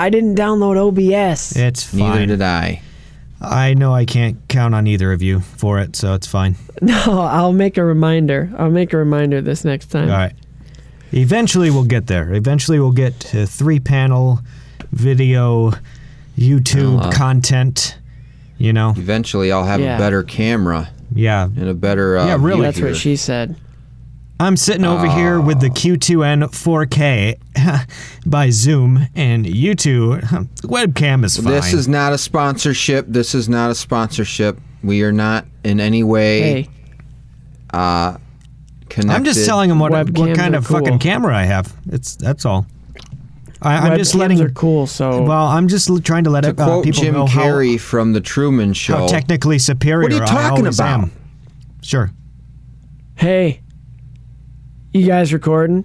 I didn't download OBS. It's Neither did I. I know I can't count on either of you for it, so it's fine. No, I'll make a reminder. I'll make a reminder this next time. All right. Eventually, we'll get there. Eventually, we'll get to three panel video YouTube uh, content. You know, Eventually, I'll have Yeah. a better camera yeah. and a better. Uh, Yeah, really. That's here. what she said. I'm sitting over here with the Q2N 4K by Zoom, and you two, webcam is fine. This is not a sponsorship. This is not a sponsorship. We are not in any way Hey, uh, connected. I'm just telling them what, what kind of cool. fucking camera I have. It's that's all. I, I'm just webcams letting. are cool. So Well, I'm just l- trying to let To it, uh, quote people Jim know how, Carrey from the Truman Show. how technically superior What are you talking about? am. Sure. hey, you guys recording?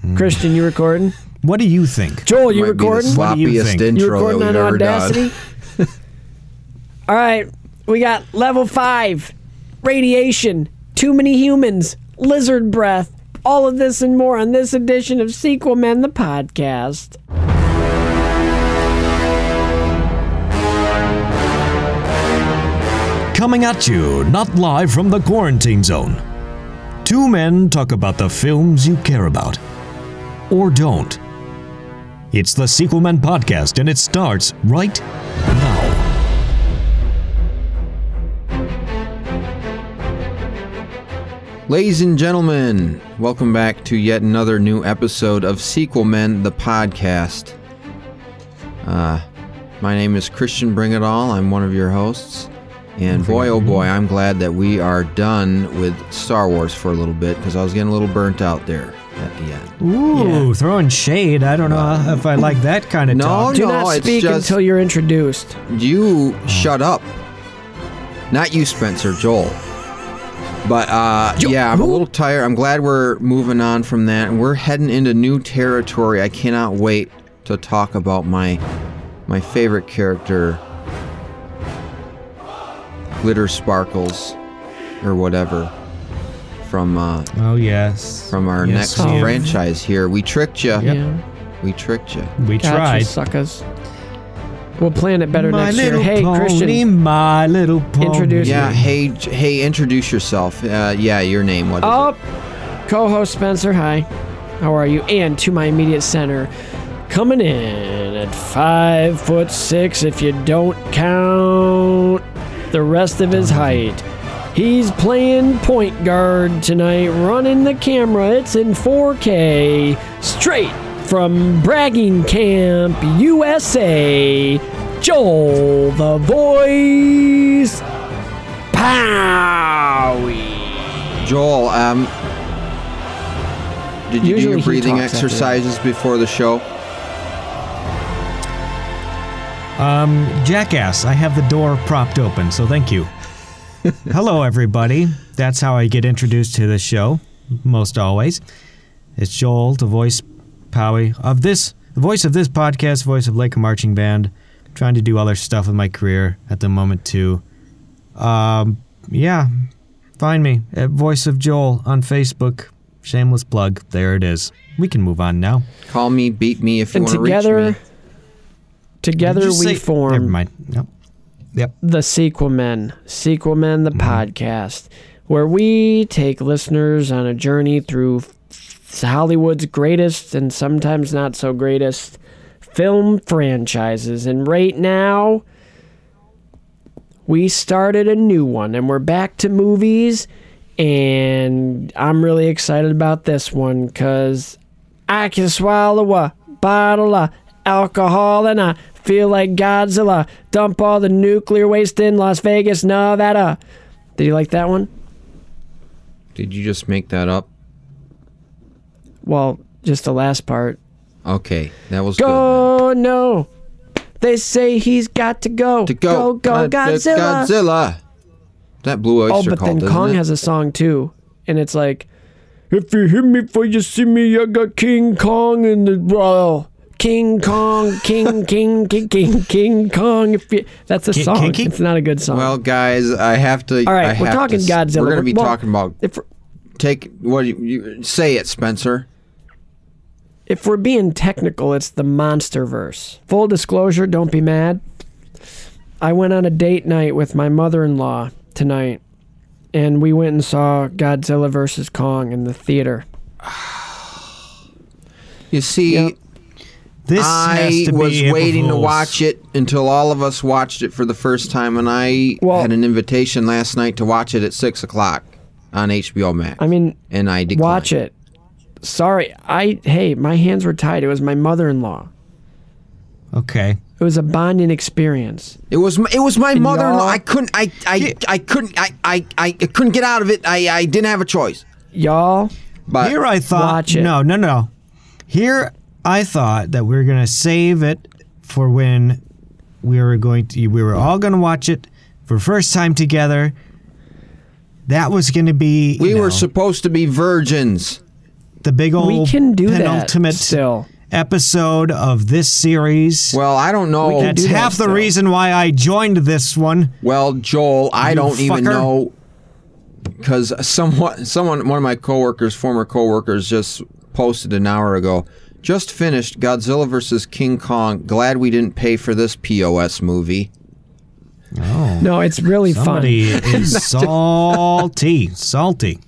Hmm. Christian, you recording? What do you think? Joel, you might be the recording? What do you think? You intro that recording we've on ever Audacity? All right, we got level five, radiation, too many humans, lizard breath, all of this and more on this edition of Sequel Men, the podcast. Coming at you, not live from the quarantine zone. Two men talk about the films you care about. Or don't. It's the Sequel Men podcast, and it starts right now. Ladies and gentlemen, welcome back to yet another new episode of Sequel Men, the podcast. Uh, my name is Christian Bring It All. I'm one of your hosts. And boy, oh boy, I'm glad that we are done with Star Wars for a little bit because I was getting a little burnt out there at the end. Ooh, Yeah. throwing shade. I don't know if I like that kind of No, talk. Do no, not speak just until you're introduced. you shut up. Not you, Spencer, Joel. But uh, yeah, I'm a little tired. I'm glad we're moving on from that, and we're heading into new territory. I cannot wait to talk about my my favorite character, Glitter Sparkles, or whatever, from uh, Oh, yes. from our Yes, next we franchise here. We tricked you. Yeah. We tricked you. We Gotcha, tried. suckers. We'll plan it better my next year. little Hey, pony, Christian. my little pony. Introduce Yeah. me. Hey, hey, introduce yourself. Uh, yeah, your name. What? Oh, it? co-host Spencer. Hi, how are you? And to my immediate center, coming in at five foot six, if you don't count the rest of his height. He's playing point guard tonight, running the camera. It's in 4K, straight from Bragging Camp, USA. Joel, the voice, Powie. Joel, um, did you Usually do your breathing talks after that. exercises before the show? Um, jackass, I have the door propped open, so thank you. Hello, everybody. That's how I get introduced to this show, most always. It's Joel, the voice, Powie, of this, the voice of this podcast, voice of Lake Marching Band. Trying to do other stuff with my career at the moment, too. Um, yeah, find me at Voice of Joel on Facebook. Shameless plug. There it is. We can move on now. Call me, beat me if you And want to reach together, me. together You we say- form Never mind. Yep. Yep. the Sequel Men, Sequel Men, the mm-hmm. podcast, where we take listeners on a journey through Hollywood's greatest and sometimes not so greatest film franchises. And right now, we started a new one and we're back to movies. And I'm really excited about this one because I can swallow a bottle of alcohol and I feel like Godzilla. Dump all the nuclear waste in Las Vegas, Nevada. Did you like that one? Did you just make that up? Well, just the last part. Okay, that was good. Go, no. They say he's got to go. To go, Go, Uh, Godzilla. Godzilla. That Blue Oh, but Cult, then Kong it? has a song too. And it's like, if you hear me before you see me, I got King Kong in the well. King Kong, King, King, King, King, King Kong. If you, that's a King- song. Kinky? It's not a good song. Well, guys, I have to. All right, I we're have talking to, Godzilla. We're going to be Well, talking about. if Take what you, you say it, Spencer. if we're being technical, it's the monster verse. Full disclosure, don't be mad. I went on a date night with my mother in law tonight, and we went and saw Godzilla versus Kong in the theater. You see, Yep. This I was waiting to watch it until all of us watched it for the first time, and I Well- had an invitation last night to watch it at six o'clock on HBO Max. I mean, and I declined. watch it. Sorry, I hey, my hands were tied. It was my mother-in-law. Okay. It was a bonding experience. It was my, it was my And mother-in-law. I couldn't I I, I couldn't I, I I couldn't get out of it. I I didn't have a choice. Y'all, But Here I thought. Watch it. No, no, no. Here I thought that we were gonna save it for when we were going to. We were all gonna watch it for first time together. That was gonna be. we you were supposed to be virgins. the big old we can do that penultimate still. episode of this series. Well, I don't know. can That's do that half the reason why I joined this one. Well, Joel, I You don't even know because someone, someone, one of my coworkers, former coworkers, just posted an hour ago. Just finished Godzilla vs. King Kong. Glad we didn't pay for this POS movie. Oh, No, it's really somebody fun. is salty, salty.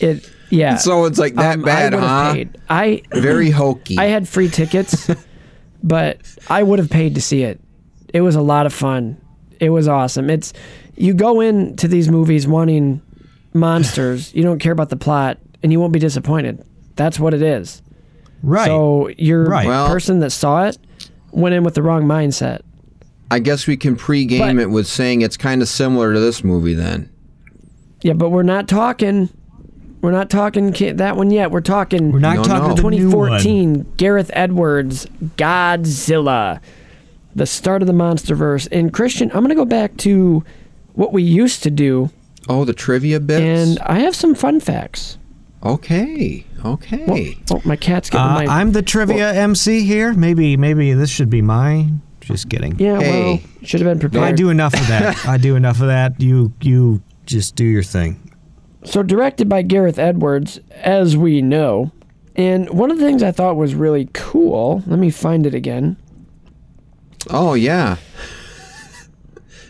It yeah. So it's like that Um, bad, I huh? paid. I Very hokey. I had free tickets, but I would have paid to see it. It was a lot of fun. It was awesome. It's you go into these movies wanting monsters. You don't care about the plot, and you won't be disappointed. That's what it is. Right. So your Right. Well- person that saw it went in with the wrong mindset. I guess we can pregame But- it with saying it's kind of similar to this movie then. Yeah, but we're not talking. We're not talking that one yet. We're talking. we're not No, talking no. the new one. 2014 Gareth Edwards Godzilla, the start of the MonsterVerse. And Christian, I'm gonna go back to what we used to do, Oh, the trivia bits. and I have some fun facts. okay, okay. Oh, my cat's getting Uh, my. I'm the trivia MC here. Maybe, maybe this should be mine. Just kidding. yeah, well, should have been prepared. I do enough of that. I do enough of that. You, you just do your thing. So directed by Gareth Edwards, as we know. And one of the things I thought was really cool. Let me find it again. Oh yeah.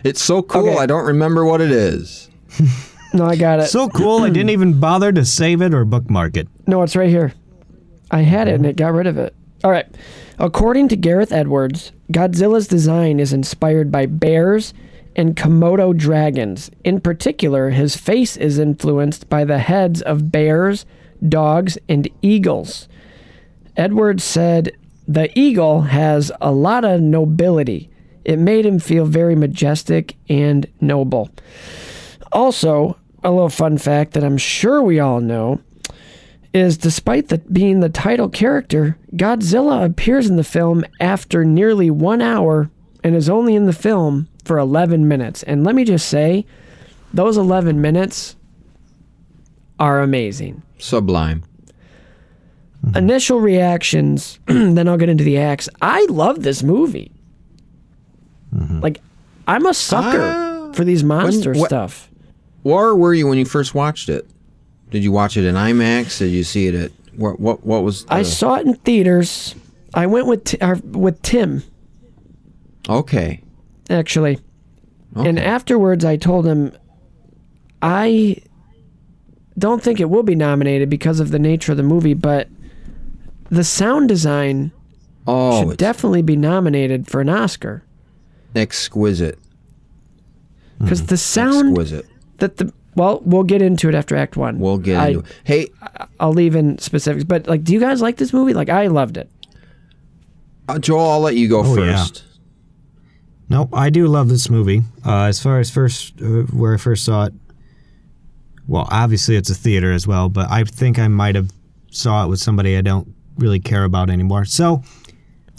It's so cool. Okay. I don't remember what it is. No, I got it. So cool. I didn't even bother to save it or bookmark it. No, it's right here. I had it and it got rid of it. All right. According to Gareth Edwards, Godzilla's design is inspired by bears and Komodo dragons. In particular, his face is influenced by the heads of bears, dogs, and eagles. Edwards said, The eagle has a lot of nobility. It made him feel very majestic and noble. Also, a little fun fact that I'm sure we all know is despite the, being the title character, Godzilla appears in the film after nearly one hour and is only in the film for 11 minutes. And let me just say, those 11 minutes are amazing. Sublime. Initial reactions, then I'll get into the acts. I love this movie. Like, I'm a sucker Ah, for these monster what- stuff. Where were you when you first watched it? Did you watch it in IMAX? Did you see it at what? What? What was? The, I saw it in theaters. I went with uh, with Tim Okay. actually. okay. And afterwards, I told him, I don't think it will be nominated because of the nature of the movie, but the sound design oh, should definitely be nominated for an Oscar exquisite. because the sound Exquisite. That the well, we'll get into it after Act One. We'll get I, into it. Hey, I'll leave in specifics, but like, do you guys like this movie? Like, I loved it. uh, Joel, I'll let you go Oh, yeah. first. No, I do love this movie. Uh, as far as first uh, where I first saw it, well, obviously it's a theater as well, but I think I might have saw it with somebody I don't really care about anymore. So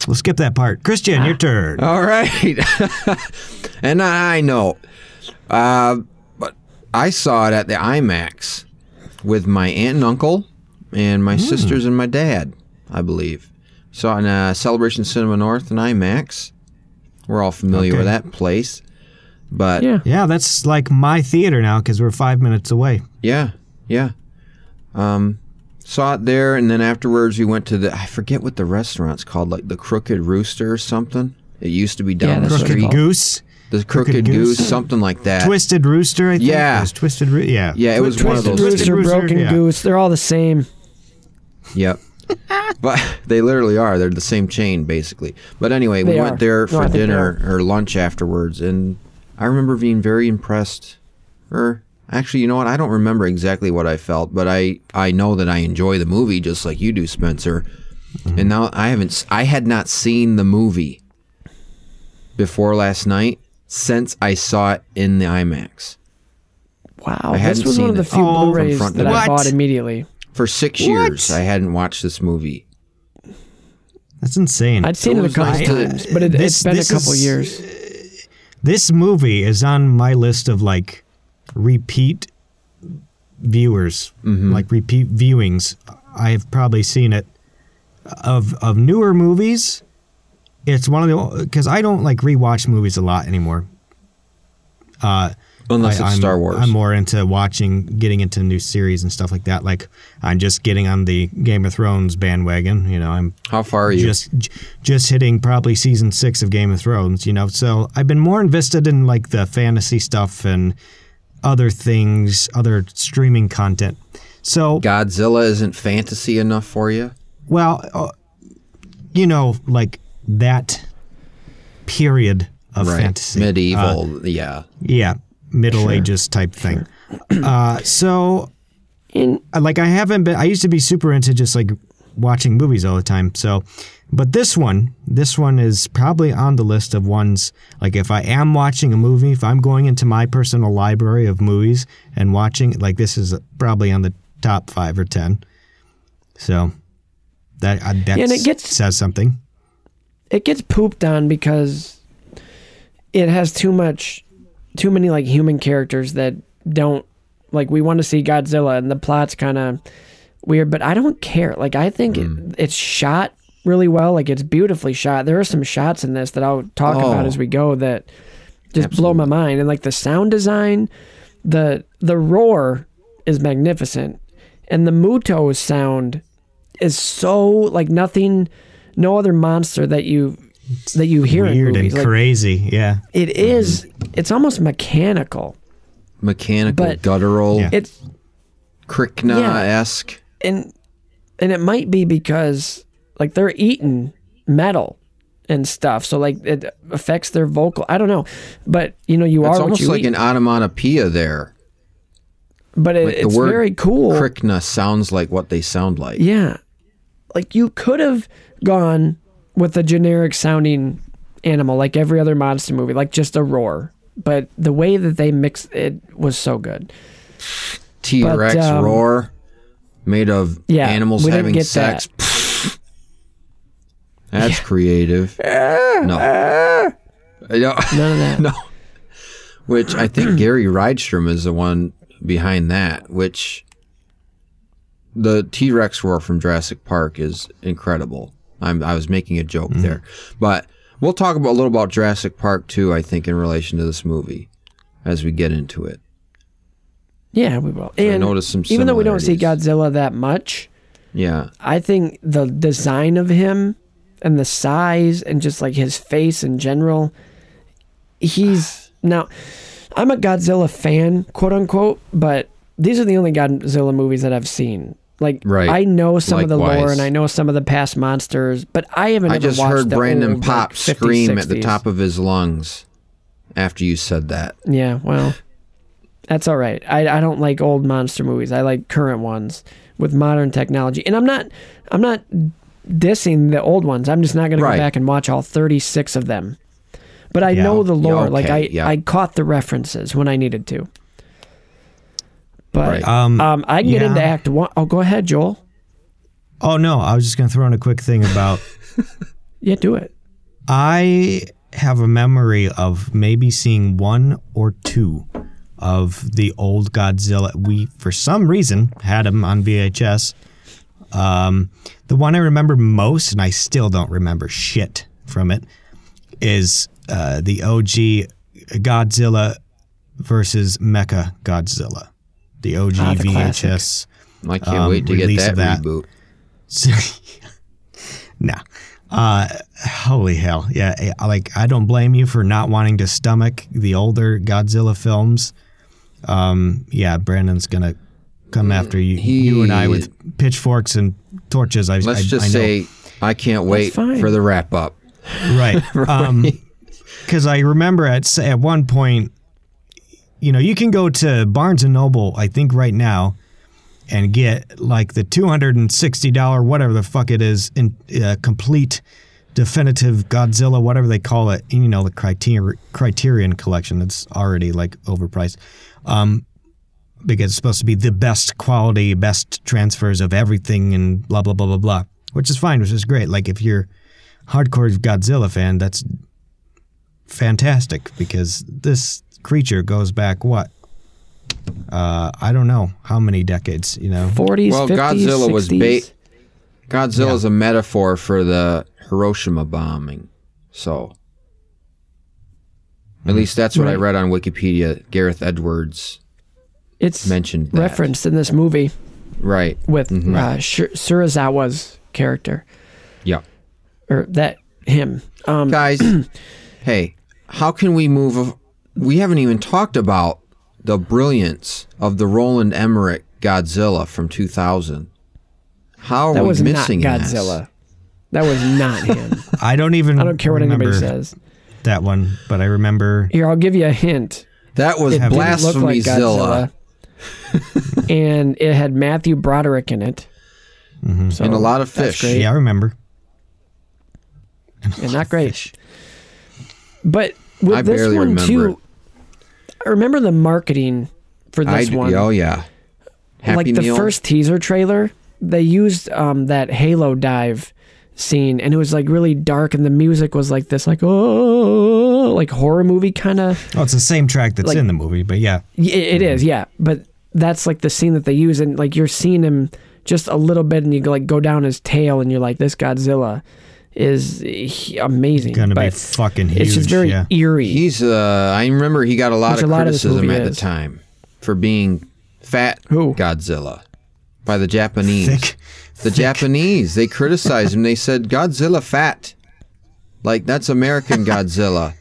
we'll skip that part. Christian, your turn. All right. and I know. Uh, but I saw it at the IMAX with my aunt and uncle and my sisters and my dad, I believe. Saw it in uh, Celebration Cinema North and IMAX. We're all familiar Okay. with that place. But Yeah. Yeah, that's like my theater now because we're five minutes away. Yeah, yeah. Um, saw it there, and then afterwards we went to the I forget what the restaurant's called, like the Crooked Rooster or something. It used to be Yeah, down the that's what street. called. Goose, The Crooked, Crooked Goose, Goose? something like that. Twisted Rooster. I think. Yeah. It was Twisted. Rooster. yeah. Yeah, it was one of Twisted those. Rooster, Rooster, Broken yeah. Goose, they're all the same. Yep. but they literally are. They're the same chain, basically. But anyway, we They went there No, for I dinner or lunch afterwards, and I remember being very impressed. Or actually, you know what? I don't remember exactly what I felt, but I I know that I enjoy the movie just like you do, Spencer. Mm-hmm. And now I haven't. I had not seen the movie before last night since I saw it in the IMAX Wow, this hadn't was one of the few Oh, Blu-rays front that to I bought immediately. for six What? years. I hadn't watched this movie. That's insane. I'd seen So it a couple nice times, but it, This- it's been a couple is- years. Uh, this movie is on my list of like repeat viewers, mm-hmm. like repeat viewings. I've probably seen it of of newer movies. It's one of the because I don't like rewatch movies a lot anymore. Uh, Unless I, it's I'm- Star Wars. I'm more into watching, getting into new series and stuff like that. Like I'm just getting on the Game of Thrones bandwagon. You know, I'm How far are you? just j- just hitting probably season six of Game of Thrones. You know, so I've been more invested in like the fantasy stuff and other things, other streaming content. So, Godzilla isn't fantasy enough for you? well, uh, you know, like that period of fantasy, Uh, Medieval, yeah. yeah, Middle Ages type thing. Uh, so In like I haven't been I used to be super into just like watching movies all the time. So but this one, this one is probably on the list of ones like if I am watching a movie, if I'm going into my personal library of movies and watching like this is probably on the top 5 or 10. So that uh, that and it gets- says something. It gets pooped on because it has too much too many like human characters that don't like we want to see Godzilla and the plot's kind of weird but I don't care. Like I think it, mm. it's shot really well. Like it's beautifully shot. There are some shots in this that I'll talk about Oh. as we go that just blow my mind. And like the sound design the the roar is magnificent. And the Muto sound is so like nothing no other monster that you that you hear in Weird movies. and Like, crazy. Yeah. it is it's almost mechanical Mechanical, But- guttural, Yeah. it's Krikna esque. and and it might be because like they're eating metal and stuff so like it affects their vocal i don't know but you know you It's are what almost you like eat an onomatopoeia there. but it, Like the it's word very cool Krikna sounds like what they sound like. Yeah. Like you could have gone with a generic sounding animal like every other monster movie, like just a roar. But the way that they mixed it was so good. T Rex um, roar made of Yeah, animals having sex. That's creative. no. I don't- None of that. no. Which I think Gary Rydstrom is the one behind that, which the T Rex roar from Jurassic Park is incredible. I'm, I was making a joke mm-hmm. there. But we'll talk about, a little about Jurassic Park too, I think, in relation to this movie as we get into it. Yeah, we will. And noticed some even though we don't see. Godzilla that much, Yeah. I think the design of him and the size and just like his face in general, he's now. I'm a Godzilla fan, quote unquote, but these are the only Godzilla movies that I've seen. Like, Right. I know some of the lore and I know some of the past monsters, but I haven't I ever just watched heard Brandon old, Pop like, 50s, scream at the top of his lungs after you said that. Yeah, well, that's all right. I, I don't like old monster movies. I like current ones with modern technology. And I'm not I'm not dissing the old ones. I'm just not going to go back and watch all 36 of them. But I Yeah. know the Yeah, lore. like I yeah. I caught the references when I needed to. But Right. Um, um, I can get into Act One. Oh, go ahead, Joel. Oh no, I was just going to throw in a quick thing about Yeah, do it. I have a memory of maybe seeing one or two of the old Godzilla. We, for some reason, had them on VHS. Um, the one I remember most, and I still don't remember shit from it, is uh, the OG Godzilla versus Mecha Godzilla. The OG Ah, the VHS I can't um, wait to get that, of that. reboot. nah. Uh, holy hell. Yeah. eh, Like, I don't blame you for not wanting to stomach the older Godzilla films. Um, yeah, Brandon's going to come after you, you and I with pitchforks and torches. I, Let's I, just I say I can't wait for the wrap up. Right. Um 'cause because I remember at at one point, you know, you can go to Barnes and Noble, I think right now, and get like the two hundred and sixty dollar whatever the fuck it is in uh, complete definitive Godzilla, whatever they call it. You know, the Criterion Criterion collection. that's already like overpriced. Um, because it's supposed to be the best quality, best transfers of everything, and blah blah blah blah blah, which is fine, which is great. Like if you're hardcore Godzilla fan, that's fantastic because this creature goes back what? Uh, I don't know how many decades. You know, 40s, Well, 50s, Godzilla 60s. was bait. Godzilla's a metaphor for the Hiroshima bombing. So, at least that's what I read on Wikipedia. Gareth Edwards It's mentioned that. referenced in this movie Right. with Mhm. uh, Shur- Serizawa's character Yeah. or that him. Um, Guys, hey, how can we move? A- We haven't even talked about the brilliance of the Roland Emmerich Godzilla from 2000. How are that we was not missing this? Godzilla. That was not him. I don't even. I don't care what anybody says. That one, but I remember. Here, I'll give you a hint. That was It blasphemy like Zilla. Godzilla. and it had Matthew Broderick in it. Mm-hmm. So And a lot of fish. Yeah, I remember. and not great. But with I this one remember too, it. I remember the marketing for I this d- one. Oh yeah. Happy like the Meal. first teaser trailer, they used um, that Halo dive scene, and it was like really dark, and the music was like this, like oh, like horror movie kind of. Oh, it's the same track that's Like- in the movie, but yeah. It, it is, yeah. But that's like the scene that they use, and like you're seeing him just a little bit, and you like go down his tail, and you're like, this Godzilla is he- amazing. Gonna be fucking huge. It's just very yeah. eerie. He's uh I remember he got a lot Which of a lot of this criticism movie at the time for being fat Who? Godzilla by the Japanese. Thick. The Japanese, they criticized him. They said Godzilla fat. Like that's American Godzilla.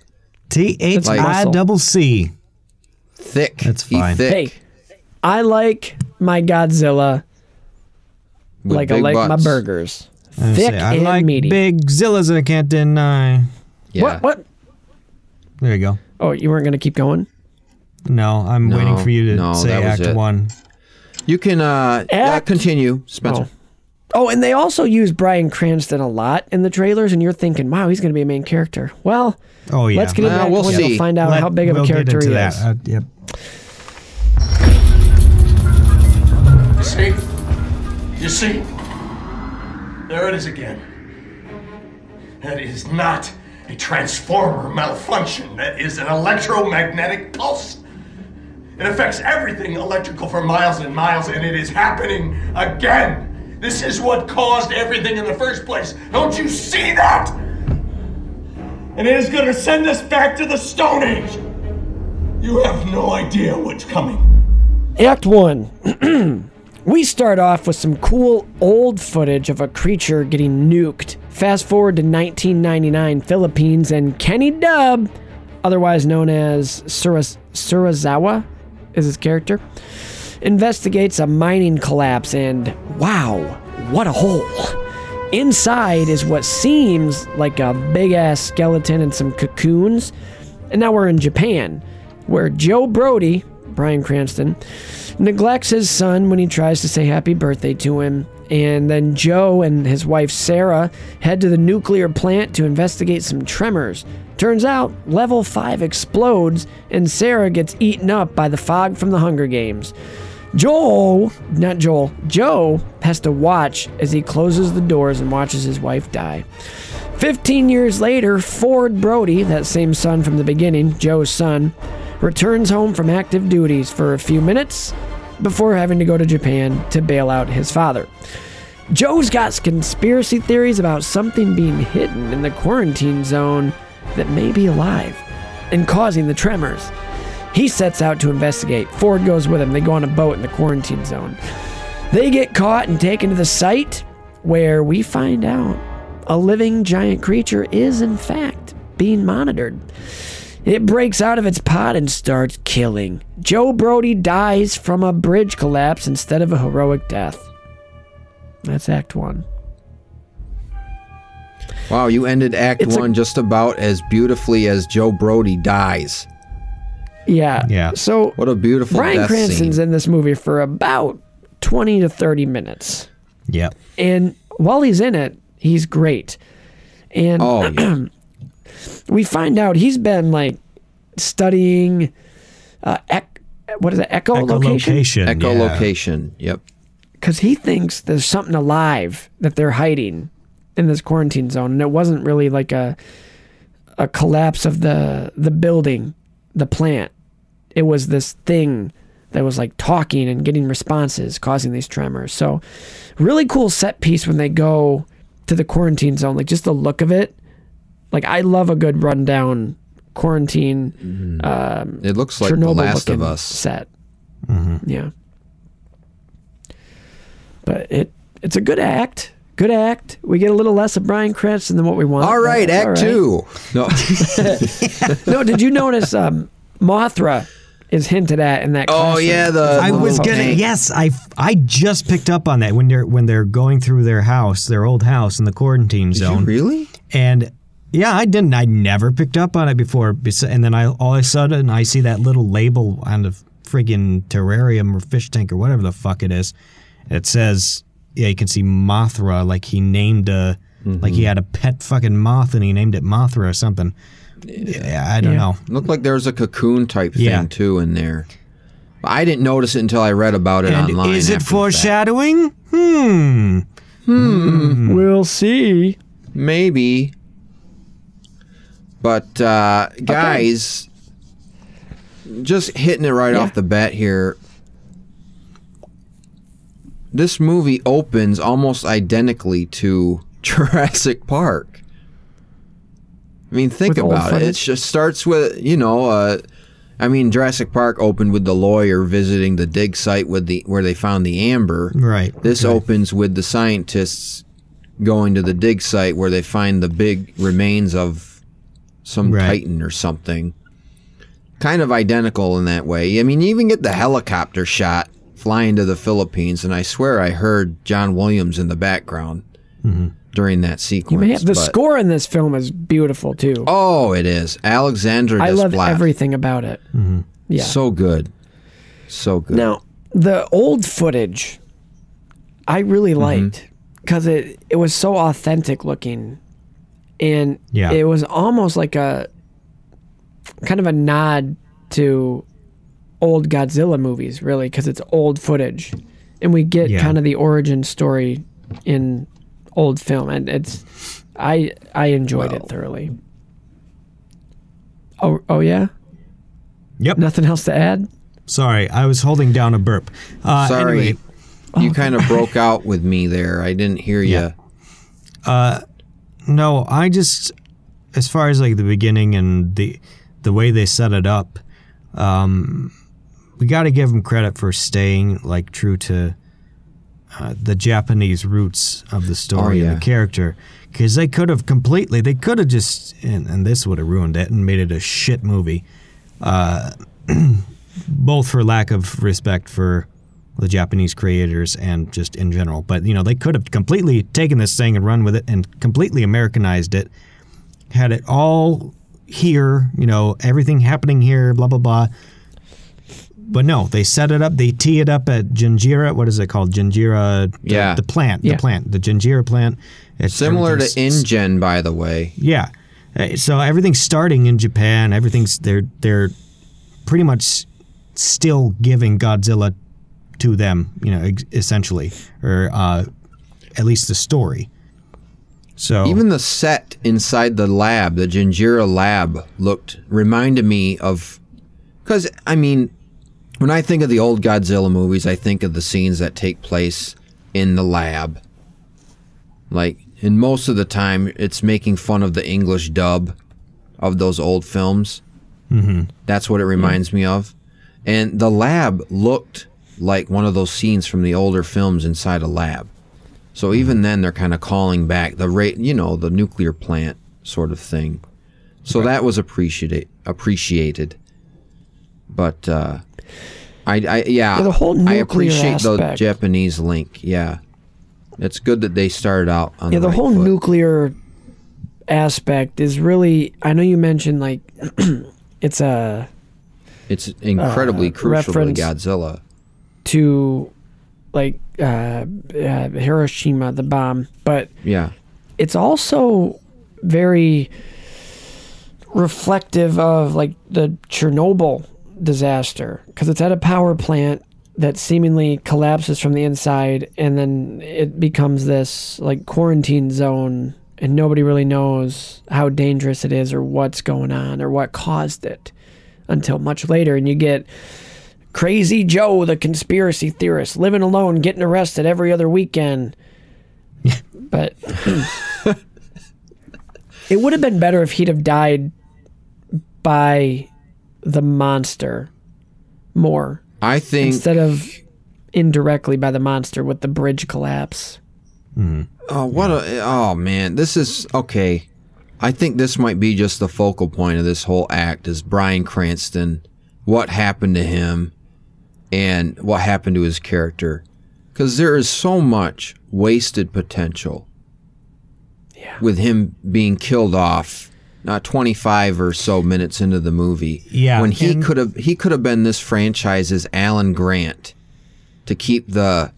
T H I muscle. double C. Thick. That's He fine. thick Hey, I like my Godzilla with like I big like my burgers, I thick say, I and like meaty. big Zillas and I can't deny. Yeah. What? What? There you go. Oh, you weren't gonna keep going? No, I'm No, waiting for you to no, say that was Act it. One. You can uh yeah, Act- continue, Spencer. Oh. Oh, and they also use Bryan Cranston a lot in the trailers, and you're thinking, "Wow, he's going to be a main character." Well, Oh yeah. let's get into Well, that we'll when see. We'll find out Let- how big of we'll a get character into he that. is. Uh, yep. You see? You see? There it is again. That is not a transformer malfunction. That is an electromagnetic pulse. It affects everything electrical for miles and miles, and it is happening again. This is what caused everything in the first place. Don't you see that? And it is going to send us back to the Stone Age. You have no idea what's coming. Act one. we start off with some cool old footage of a creature getting nuked. Fast forward to 1999, Philippines, and Kenny Dub, otherwise known as Suras- Serizawa, is his character, investigates a mining collapse, and wow, what a hole! Inside is what seems like a big ass skeleton and some cocoons. And now we're in Japan, where Joe Brody, Bryan Cranston, neglects his son when he tries to say happy birthday to him. And then Joe and his wife Sarah head to the nuclear plant to investigate some tremors. Turns out, level 5 explodes, and Sarah gets eaten up by the fog from the Hunger Games. Joel, not Joel, Joe has to watch as he closes the doors and watches his wife die. 15 years later, Ford Brody, that same son from the beginning, Joe's son, returns home from active duties for a few minutes before having to go to Japan to bail out his father. Joe's got conspiracy theories about something being hidden in the quarantine zone that may be alive and causing the tremors. He sets out to investigate. Ford goes with him. They go on a boat in the quarantine zone. They get caught and taken to the site where we find out a living giant creature is, in fact, being monitored. It breaks out of its pod and starts killing. Joe Brody dies from a bridge collapse instead of a heroic death. That's Act 1. Wow, you ended Act It's a- One just about as beautifully as Joe Brody dies. Yeah. Yeah. So What a beautiful Bryan death Cranston's scene. in this movie for about 20 to 30 minutes. Yeah. And while he's in it, he's great. And Oh, yeah. we find out he's been like studying uh, ec- what is it, echolocation? Echolocation. yeah. echolocation. Yep. Because he thinks there's something alive that they're hiding in this quarantine zone, and it wasn't really like a a collapse of the the building, the plant. It was this thing that was like talking and getting responses, causing these tremors. So, really cool set piece when they go to the quarantine zone. Like just the look of it. Like I love a good rundown quarantine um, It looks like The Chernobyl Last of Us. set. Yeah. But it it's a good act. Good act. We get a little less of Bryan Cranston than what we want. All but right, that's Act all right. Two. No. No, did you notice um, Mothra is hinted at in that? oh classroom? yeah, the. I the was gonna. tank. Yes, I I just picked up on that when they're when they're going through their house, their old house in the quarantine Did you zone, really? and yeah, I didn't. I never picked up on it before, and then I all of a sudden I see that little label on the friggin' terrarium or fish tank or whatever the fuck it is. It says, yeah, you can see Mothra, like he named a, like he had a pet fucking moth and he named it Mothra or something. Yeah, I don't Yeah. know. Looked like there was a cocoon type thing Yeah. too in there. I didn't notice it until I read about it And online. is it after the fact. foreshadowing? Hmm. Hmm. We'll see. Maybe. But uh, guys, just hitting it right Yeah. off the bat here. This movie opens almost identically to Jurassic Park. I mean, think With about it. It just starts with you know. Uh, I mean, Jurassic Park opened with the lawyer visiting the dig site with the where they found the amber. Right. This okay. opens with the scientists going to the dig site where they find the big remains of some Right. titan or something. Kind of identical in that way. I mean, you even get the helicopter shot flying to the Philippines, and I swear I heard John Williams in the background during that sequence. You may have, the but- score in this film is beautiful too. Oh, it is Alexandre. I love Desplat. everything about it. Yeah. So good, so good. Now, the old footage, I really Mm-hmm. liked because it it was so authentic looking, and Yeah. it was almost like a kind of a nod to old Godzilla movies, really, because it's old footage, and we get Yeah. kind of the origin story in old film, and it's I I enjoyed it thoroughly. Oh oh yeah, Yep. nothing else to add. Sorry, I was holding down a burp. Uh, Sorry, Anyway, you kind of broke out with me there. I didn't hear you. Yeah. No, I just, as far as like the beginning and the the way they set it up, um, we got to give them credit for staying like true to uh, the Japanese roots of the story Oh, and the character. Because they could have completely, they could have just, and, and this would have ruined it and made it a shit movie. Uh, both for lack of respect for the Japanese creators and just in general. But you know, they could have completely taken this thing and run with it and completely Americanized it. Had it all here, you know, everything happening here, blah blah blah. But no, they set it up. They tee it up at Janjira. What is it called? Janjira. the- Yeah. The plant. Yeah. The plant. The Janjira plant. It's Similar to InGen, by the way. yeah. Uh, So everything's starting in Japan. Everything's they're they're pretty much still giving Godzilla to them, you know, ex- essentially, or uh, at least the story. So Even the set inside the lab, the Janjira lab, looked reminded me of because I mean, when I think of the old Godzilla movies, I think of the scenes that take place in the lab. Like, and most of the time, it's making fun of the English dub of those old films. Mm-hmm. That's what it reminds me of. And the lab looked like one of those scenes from the older films inside a lab. So even then, they're kind of calling back the rate, you know, the nuclear plant sort of thing. So that was appreciated. Appreciated, but uh, I, I yeah, the whole I nuclear appreciate the. Japanese link. Yeah, it's good that they started out on Yeah, the right whole foot. nuclear aspect is really. I know you mentioned like it's a It's incredibly uh, crucial to reference- Godzilla. To like uh, uh, Hiroshima, the bomb, but Yeah, it's also very reflective of like the Chernobyl disaster because it's at a power plant that seemingly collapses from the inside and then it becomes this like quarantine zone and nobody really knows how dangerous it is or what's going on or what caused it until much later and you get crazy joe the conspiracy theorist living alone getting arrested every other weekend but it would have been better if he'd have died by the monster more I think. instead of indirectly by the monster with the bridge collapse. Hmm. Oh, what a oh man, this is okay. I think this might be just the focal point of this whole act is Bryan Cranston, what happened to him, and what happened to his character, because there is so much wasted potential. Yeah. With him being killed off, not twenty five or so minutes into the movie. Yeah, when he could have he could have been this franchise's Alan Grant, to keep the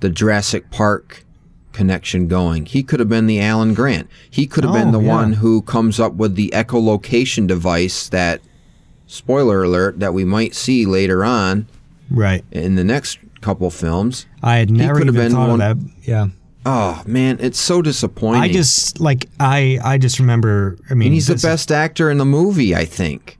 the Jurassic Park connection going. He could have been the Alan Grant. He could have been Oh, the yeah. one who comes up with the echolocation device that, spoiler alert, that we might see later on Right. in the next couple films. I had never could have even been thought one- of that. Yeah. Oh man, it's so disappointing. I just like I I just remember. I mean, and he's the this- best actor in the movie. I think.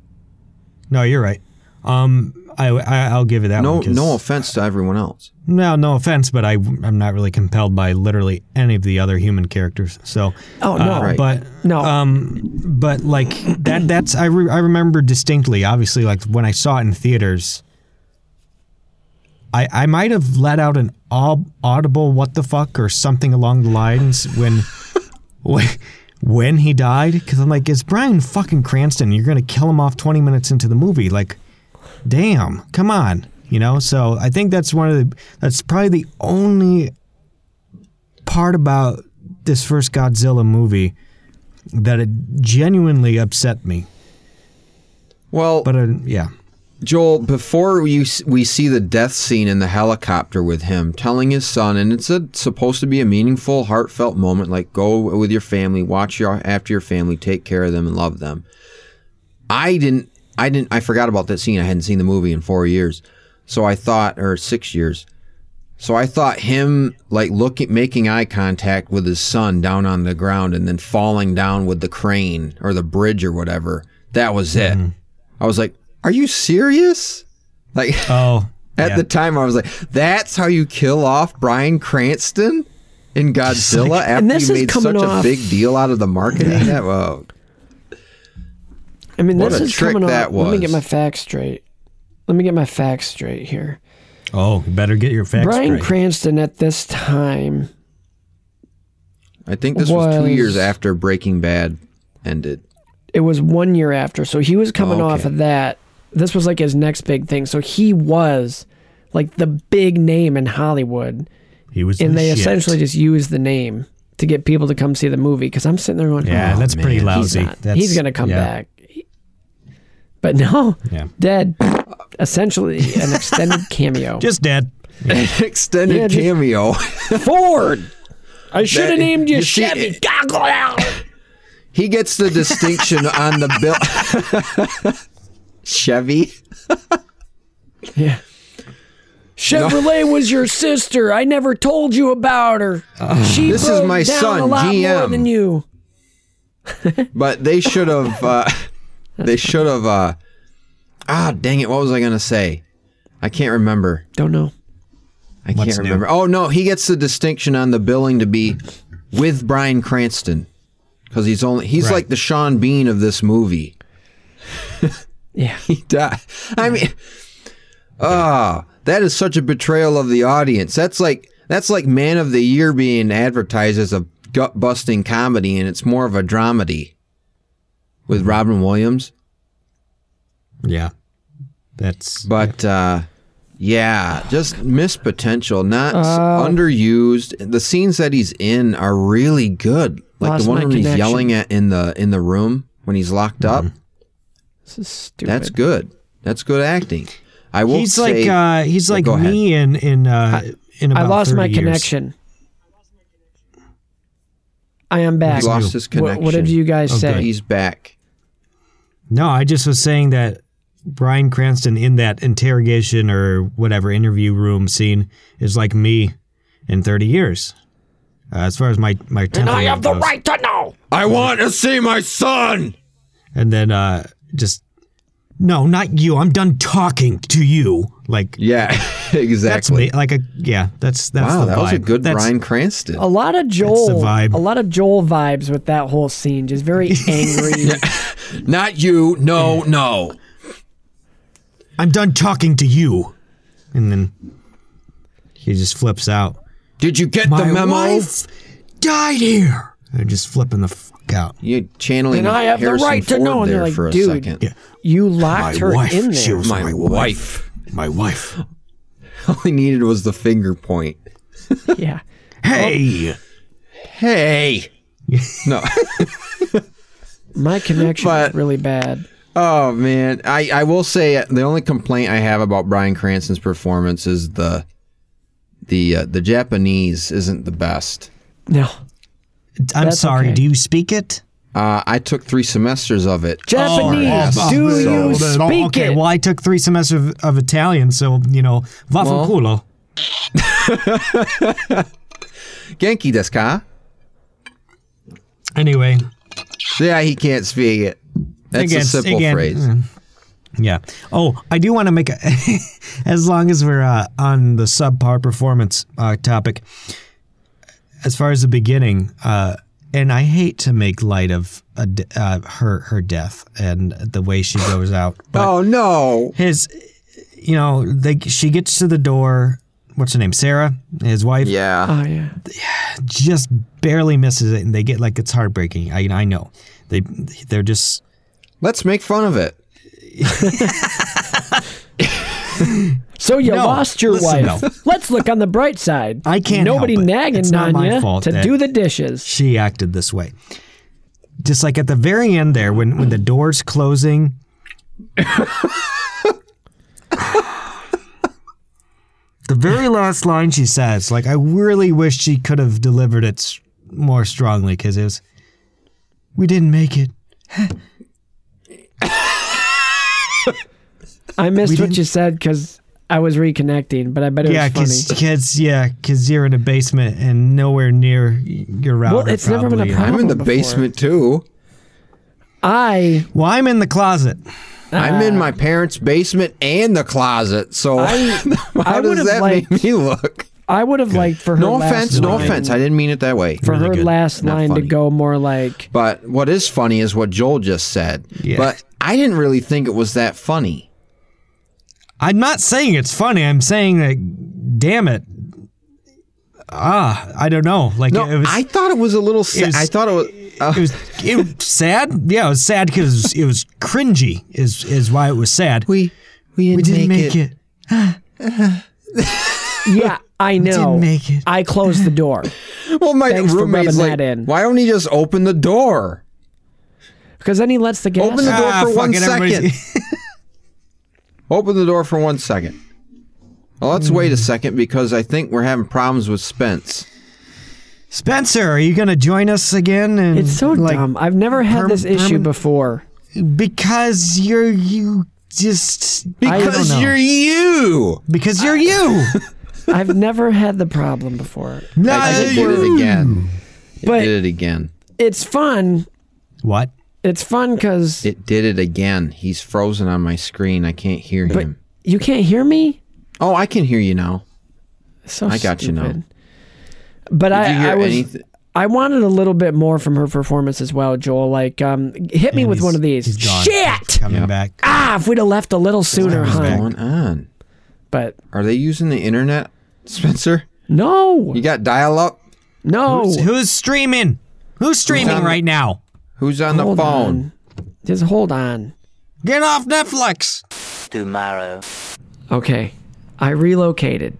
No, you're right. Um, I, I I'll give you that No, one. 'cause- no offense to everyone else. No, no offense, but I I'm not really compelled by literally any of the other human characters. So Oh, no. uh, Right. but No. um, but like that that's I re- I remember distinctly. Obviously, like when I saw it in theaters, I I might have let out an au- audible "what the fuck" or something along the lines when when when he died because I'm like, it's Bryan fucking Cranston. You're gonna kill him off 20 minutes into the movie, like damn, come on, you know. So I think that's one of the that's probably the only part about this first Godzilla movie that it genuinely upset me. Well, But uh, yeah, Joel, before we we see the death scene in the helicopter with him telling his son, and it's a, supposed to be a meaningful, heartfelt moment, like go with your family, watch your after your family, take care of them, and love them. I didn't, I didn't, I forgot about that scene. I hadn't seen the movie in four years, so I thought, or six years. So I thought him like looking, making eye contact with his son down on the ground, and then falling down with the crane or the bridge or whatever. That was it. Mm-hmm. I was like, "Are you serious?" Like oh, at yeah. the time, I was like, "That's how you kill off Bryan Cranston in Godzilla after And this you is made coming such a big deal out of the marketing." That whoa, I mean, What this a is trick coming that off. Let me get my facts straight. Let me get my facts straight here. oh, you better get your facts Bryan straight. Bryan Cranston at this time I think this was, two years after Breaking Bad ended. it was one year after. So he was coming Oh, okay. off of that. This was like his next big thing. So he was like the big name in Hollywood. he was, And the they shit. essentially just used the name to get people to come see the movie. Because I'm sitting there going, yeah, oh, that's pretty man, lousy. He's, not. That's, he's going to come yeah, back. But no, Yeah, dead. Essentially an extended cameo. just dead. Extended Yeah, just- cameo. Ford! I should have named you, you see- Chevy. he gets the distinction on the bill. Chevy. Yeah. Chevrolet was your sister. I never told you about her. she This is my down son, a lot more GM. than you. But they should have. Uh, they should have. Uh, ah, dang it! What was I gonna say? I can't remember. Don't know. I What's can't new? remember. Oh no, he gets the distinction on the billing to be with Bryan Cranston because he's only he's Right. like the Sean Bean of this movie. Yeah. He died. I mean, ah, that is such a betrayal of the audience. That's like that's like Man of the Year being advertised as a gut busting comedy, and it's more of a dramedy with Robin Williams. Yeah. That's But uh, yeah, just missed potential, not Uh, underused. The scenes that he's in are really good. Like the one when he's yelling at in the in the room when he's locked up. This is stupid. That's good. That's good acting. I will he's say, like uh he's Yeah, like go ahead. me in in uh in I lost my years. connection. I am back. he lost his What, connection. what did you guys Oh, say? good. He's back. No, I just was saying that Bryan Cranston in that interrogation or whatever interview room scene is like me in 30 years. Uh, as far as my my and I temperament have the right to know. I want to see my son. And then uh just no, not you. I'm done talking to you. Like Yeah, exactly. that's exactly. me. Like a yeah. That's that's wow, the that vibe. was a good that's, Bryan Cranston. A lot of Joel, vibe. a lot of Joel vibes with that whole scene. Just very angry. Not you. No, no. I'm done talking to you. And then he just flips out. Did you get My the memo? wife died here. They're just flipping the fuck out. You channeling And I have Harrison the right Ford to know. And they're like, dude. Yeah. you locked her in there. She was My my, wife. My wife. All he needed was the finger point. yeah. Hey. Hey. no. My connection But- is really bad. Oh man, I I will say uh, the only complaint I have about Bryan Cranston's performance is the the uh, the Japanese isn't the best. No. I'm That's sorry. okay. Do you speak it? Uh, I took three semesters of it. Japanese, Oh, do so you then- speak okay, it? well, I took three semesters of, of Italian, so, you know, vaffanculo. Genki desu ka? Anyway, Yeah, he can't speak it. That's again, a simple again, phrase. mm, Yeah. Oh, I do want to make a, as long as we're uh, on the subpar performance uh, topic, as far as the beginning, uh, and I hate to make light of a d uh, her her death and the way she goes out. But Oh no! his, you know, they she gets to the door. What's her name? Sarah, his wife. Yeah, Oh yeah. just barely misses it, and they get like it's heartbreaking. I I know they they're just let's make fun of it. So you No, lost your listen, wife. no. Let's look on the bright side. I can't Nobody nagging on my you fault to do the dishes. she acted this way. Just like at the very end there, when when the door's closing. the very last line she says, like I really wish she could have delivered it more strongly because it was, we didn't make it. I missed what you said because I was reconnecting, but I bet it yeah, was funny. because yeah, because you're in a basement and nowhere near your router. Well, it's never been a problem. I'm in the before. basement too. I Well, I'm in the closet. I'm in my ah. parents' basement and the closet. So I how I does would've that liked- make me look? I would have liked for her. No last offense, no offense. I didn't mean it that way. For Really her good. last Not line to go more like, But what is funny is what Joel just said. Yeah. But I didn't really think it was that funny. I'm not saying it's funny. I'm saying that, damn it. Ah, I don't know. Like No, it was, I thought it was a little sad. was- I thought it was. Uh, it was, it sad. Yeah, it was sad because it was cringy. Is is why it was sad. we we didn't, We didn't make, make it. it. yeah, I know. Didn't make it. I closed the door Well, my Thanks for roommate's like, that in. why don't he just open the door? because then he lets the gas. Open the door Ah, for fuck one it, second. Everybody's- Open the door for one second. Well, let's wait a second because I think we're having problems with Spence. Spencer, are you gonna join us again? And It's so like, dumb. I've never had perm- this issue perman- before. because you're you just Because you're you. because you're you. I've never had the problem before. no, I think it did it again. It But- did it again. It's fun. What? It's fun because It did it again. He's frozen on my screen. I can't hear But- him. you can't hear me. Oh, I can hear you now. So I got you now. stupid. But Did I, you hear I was anything? I wanted a little bit more from her performance as well, Joel. Like, um, hit me And with one of these. he's. Shit! Coming Yep. back. Ah, if we'd have left a little sooner, What's huh? going on? But Are they using the internet, Spencer? no, You got dial up? no. Who's, who's streaming? Who's streaming on- right now? Who's on the phone? on. Just hold on. Get off Netflix. tomorrow. Okay, I relocated,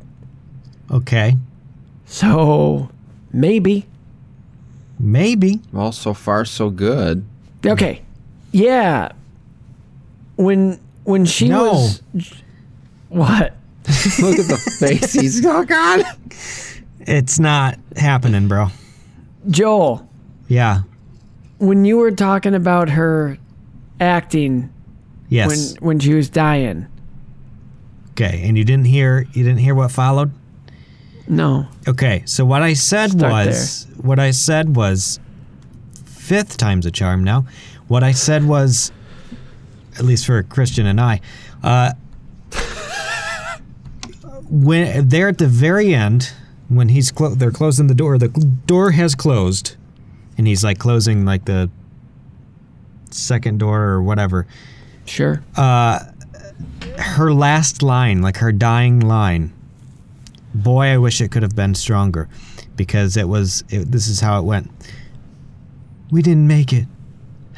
Okay, so maybe. maybe. Well, so far so good. Okay, yeah. When when she No. was what? Look at the face he's oh God. It's It's not happening, bro. Joel, Yeah. When you were talking about her acting Yes. when when she was dying. okay, and you didn't hear you didn't hear what followed? No. Okay, so what I said Start was what I said was fifth time's a charm now. What I said was at least for Christian and I, uh when there at the very end when he's clo- they're closing the door, the door has closed and he's like closing like the second door or whatever. Sure. Uh, her last line, like her dying line, boy, I wish it could have been stronger because it was, it, this is how it went. We didn't make it.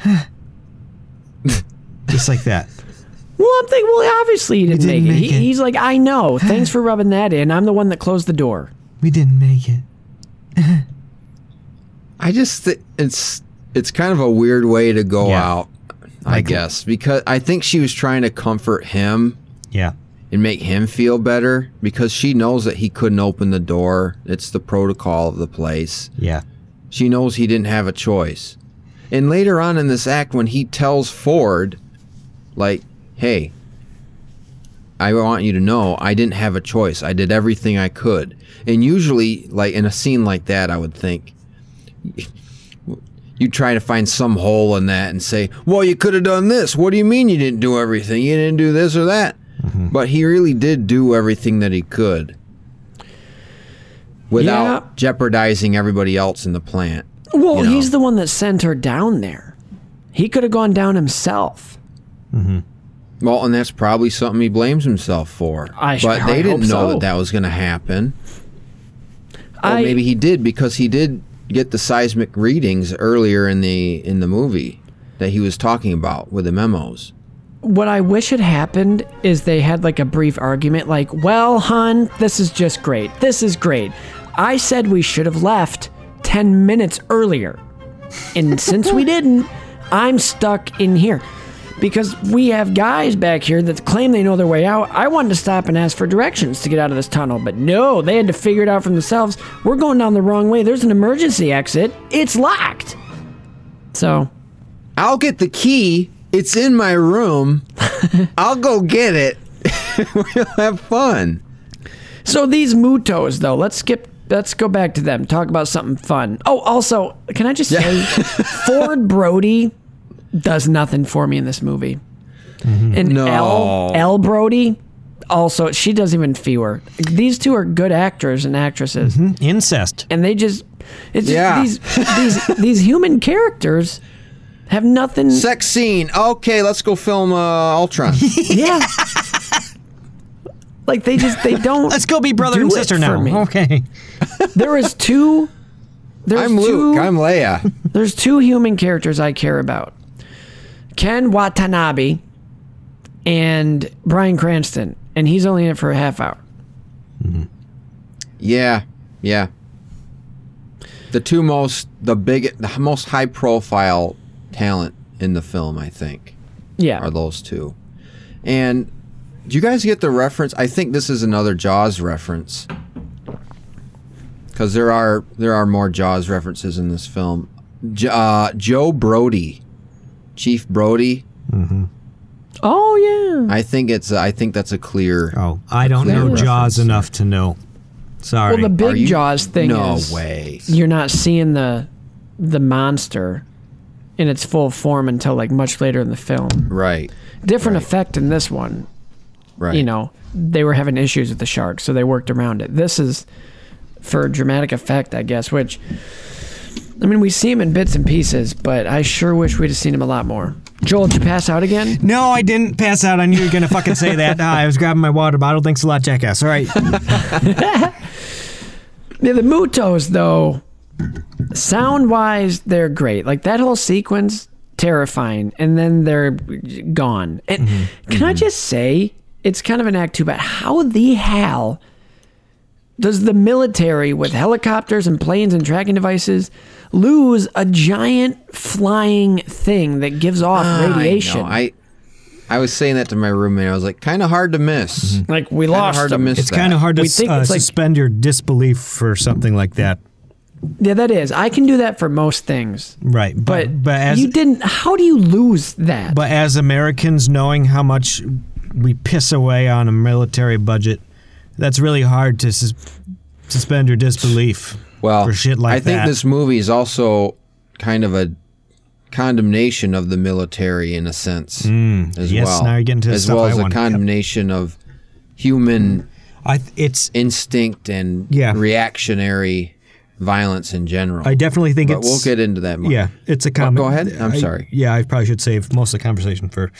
Just like that. Well, I'm thinking, well, obviously he didn't, didn't make, it. make He- it. He's like, I know. Thanks for rubbing that in. I'm the one that closed the door. We didn't make it. I just thi- it's it's kind of a weird way to go Yeah. out, I guess, because I think she was trying to comfort him Yeah. and make him feel better because she knows that he couldn't open the door. It's the protocol of the place. Yeah. She knows he didn't have a choice. And later on in this act, when he tells Ford, like, hey, I want you to know I didn't have a choice. I did everything I could. And usually, like in a scene like that, I would think you try to find some hole in that and say, well, you could have done this. What do you mean you didn't do everything? You didn't do this or that. Mm-hmm. But he really did do everything that he could without Yeah. jeopardizing everybody else in the plant. Well, You know. he's the one that sent her down there. He could have gone down himself. Mm-hmm. Well, and that's probably something he blames himself for. I but I they didn't hope know so. that that was going to happen. Or I, maybe he did because he did get the seismic readings earlier in the in the movie that he was talking about with the memos. what I wish had happened is they had like a brief argument, like, well, hun, this is just great. This is great. I said we should have left 10 minutes earlier. And since we didn't, I'm stuck in here. Because we have guys back here that claim they know their way out. I wanted to stop and ask for directions to get out of this tunnel, but no, they had to figure it out for themselves. We're going down the wrong way. There's an emergency exit. It's locked. So, I'll get the key. It's in my room. I'll go get it. we'll have fun. So these Mutos, though, let's skip. Let's go back to them. Talk about something fun. Oh, also, can I just say, Ford Brody does nothing for me in this movie, and No. L Elle Brody also she doesn't even feel her. These two are good actors and actresses, Incest. and they just it's just Yeah. these these these human characters have nothing. Sex scene. Okay, let's go film uh, Ultron. yeah. Like they just they don't. Let's go be brother and sister for now. me. Okay. There is two. There's I'm two, Luke. I'm Leia. There's two human characters I care about Ken Watanabe and Bryan Cranston. And he's only in it for a half hour. Yeah, yeah. The two most, the big, the most high profile talent in the film, I think, Yeah. are those two. And do you guys get the reference? I think this is another Jaws reference. Because there are there are more Jaws references in this film. J- uh, Joe Brody, Chief Brody. Mm-hmm. oh, yeah. I think it's I think that's a clear. Oh, I don't know Jaws there. enough to know. Sorry. Well, the big you- Jaws thing no is way. you're not seeing the the monster in its full form until like much later in the film. Right, Different Right. effect in this one. right. You know, they were having issues with the shark, so they worked around it. This is for dramatic effect, I guess, which I mean, we see him in bits and pieces, but I sure wish we'd have seen him a lot more. Joel, did you pass out again? No, I didn't pass out. I knew you were gonna fucking say that. Ah, I was grabbing my water bottle. Thanks a lot, jackass. All right. Yeah, the Mutos, though, sound wise, they're great. Like that whole sequence, terrifying. And then they're gone. And can I just say, it's kind of an act two, but how the hell does the military with helicopters and planes and tracking devices lose a giant flying thing that gives off radiation? I, know. I I was saying that to my roommate. I was like, kind of hard to miss. like we Kinda lost hard to miss. It's kind of hard to We think uh, it's like- suspend your disbelief for something like that. Yeah, that is. I can do that for most things. Right. But, But but as you didn't. How do you lose that? but as Americans knowing how much we piss away on a military budget, that's really hard to sus- suspend your disbelief. Well for shit like I think this movie is also kind of a condemnation of the military in a sense as Mm, yes, well. now you're getting to as well I as a want. Yep. condemnation of human I it's instinct and Yeah. reactionary violence in general. I definitely think but it's we'll get into that more. Yeah, it's a comment. go ahead. I'm sorry. Yeah, I probably should save most of the conversation for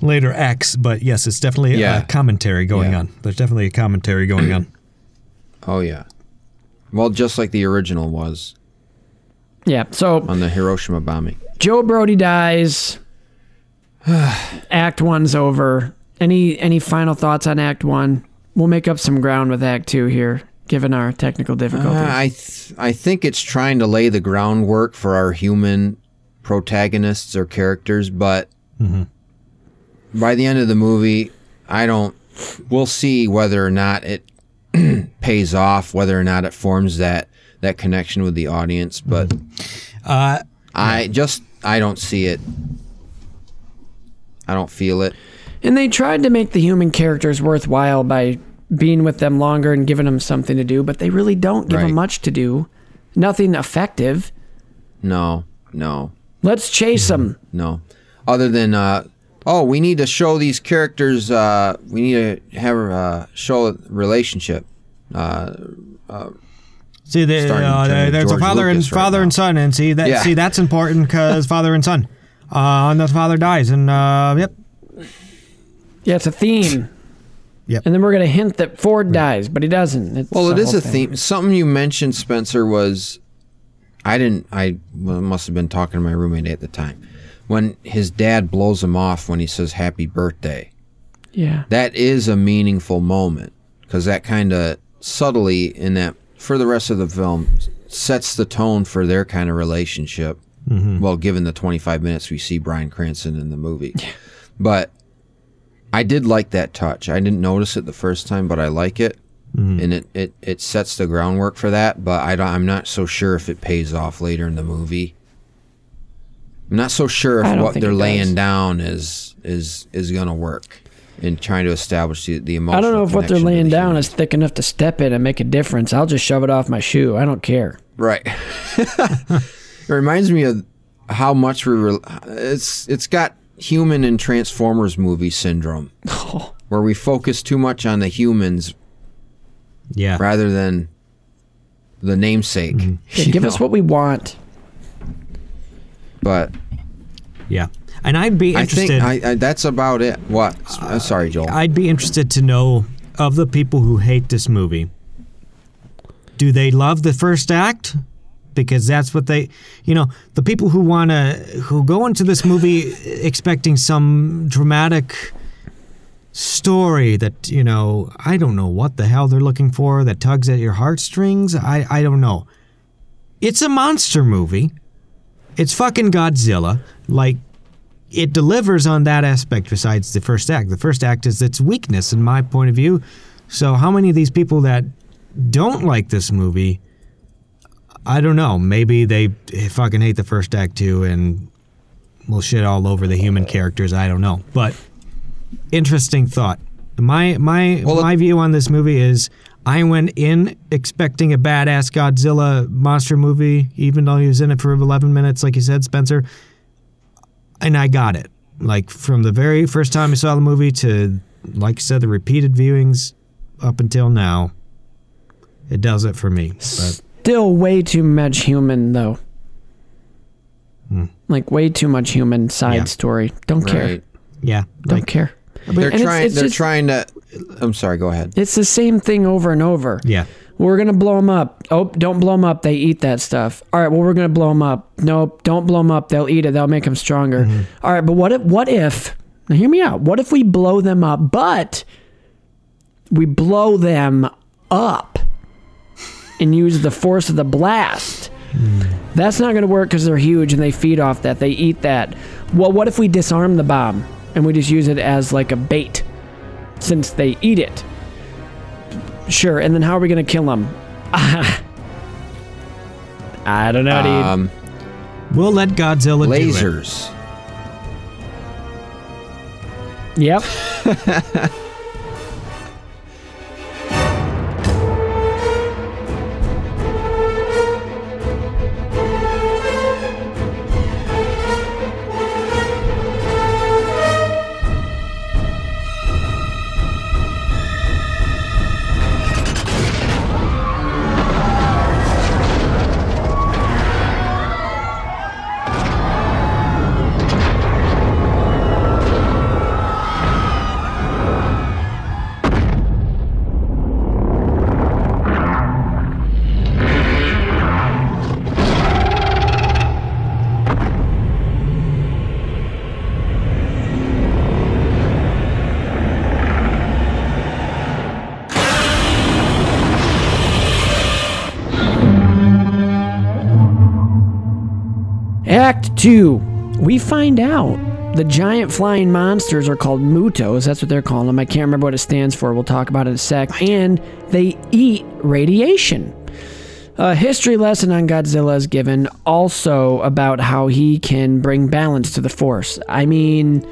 later X, but yes, it's definitely Yeah. a commentary going Yeah. on. There's definitely a commentary going on. Oh yeah. Well, just like the original was yeah. So on the Hiroshima bombing. Joe Brody dies. act one's over. Any any final thoughts on Act one? We'll make up some ground with Act two here, given our technical difficulties. Uh, I th- I think it's trying to lay the groundwork for our human protagonists or characters, but by the end of the movie, I don't. We'll see whether or not it pays off, whether or not it forms that that connection with the audience. But Uh, I just I don't see it. I don't feel it. and they tried to make the human characters worthwhile by being with them longer and giving them something to do, but they really don't give Right. them much to do. Nothing effective. No, no. Let's chase them. No, other than uh, oh, we need to show these characters. Uh, we need to have uh, show a relationship. Uh, see, the, uh, to there- there's a George father and Lucas right father now. and son, and see that Yeah. see that's important because father and son. Uh, and the father dies, and uh, yep, Yeah, it's a theme. Yep. And then we're gonna hint that Ford dies, but he doesn't. It's well, it the is whole a thing. theme. Something you mentioned, Spencer, was I didn't. I well, must have been talking to my roommate at the time when his dad blows him off when he says "Happy Birthday." Yeah. that is a meaningful moment because that kind of subtly in that for the rest of the film sets the tone for their kind of relationship mm-hmm. well given the 25 minutes we see bryan cranston in the movie. But i did like that touch. I didn't notice it the first time but i like it. Mm-hmm. And it, it, it sets the groundwork for that but I don't, i'm not so sure if it pays off later in the movie i'm not so sure if what they're it does. laying down is is is gonna work in trying to establish the, the emotional I don't know if what they're laying the down human. is thick enough to step in and make a difference. I'll just shove it off my shoe. I don't care. right it reminds me of how much we re- it's it's got human and transformers movie syndrome oh. where we focus too much on the humans yeah. rather than the namesake mm-hmm. Yeah, you give us what we want. But Yeah. And I'd be i interested. think I, I, that's about it what uh, sorry joel I'd be interested to know of the people who hate this movie. Do they love the first act? Because that's what they, you know, the people who want to, who go into this movie expecting some dramatic story that, you know, I don't know what the hell they're looking for that tugs at your heartstrings. I, I don't know. It's a monster movie. It's fucking Godzilla. Like, it delivers on that aspect besides the first act. The first act is its weakness in my point of view. So how many of these people that don't like this movie I don't know, maybe they fucking hate the first act too and will shit all over the human characters, I don't know. But interesting thought. My my Well, my view on this movie is I went in expecting a badass Godzilla monster movie, even though he was in it for 11 minutes, like you said, Spencer and I got it. Like from the very first time I saw the movie to, like you said, the repeated viewings up until now, it does it for me. But Still way too much human though. Hmm. Like way too much human side Yeah. story. Don't care. Yeah. Don't Like, care. They're And it's- trying. it's they're just- trying to. I'm sorry. Go ahead. It's the same thing over and over. yeah. We're gonna blow them up. Oh, don't blow them up. They eat that stuff. All right. Well, we're gonna blow them up. Nope. Don't blow them up. They'll eat it. They'll make them stronger. Mm-hmm. All right. But what if? What if? Now hear me out. What if we blow them up, but we blow them up and use the force of the blast? Mm. That's not gonna work because they're huge and they feed off that. They eat that. Well, what if we disarm the bomb and we just use it as like a bait, since they eat it? Sure. And then how are we gonna kill them? I don't know, dude. Um, We'll let Godzilla do it. lasers. Yep. two. We find out the giant flying monsters are called mutos. That's what they're calling them. I can't remember what it stands for. We'll talk about it in a sec. And they eat radiation. A history lesson on Godzilla is given also about how he can bring balance to the force. I mean,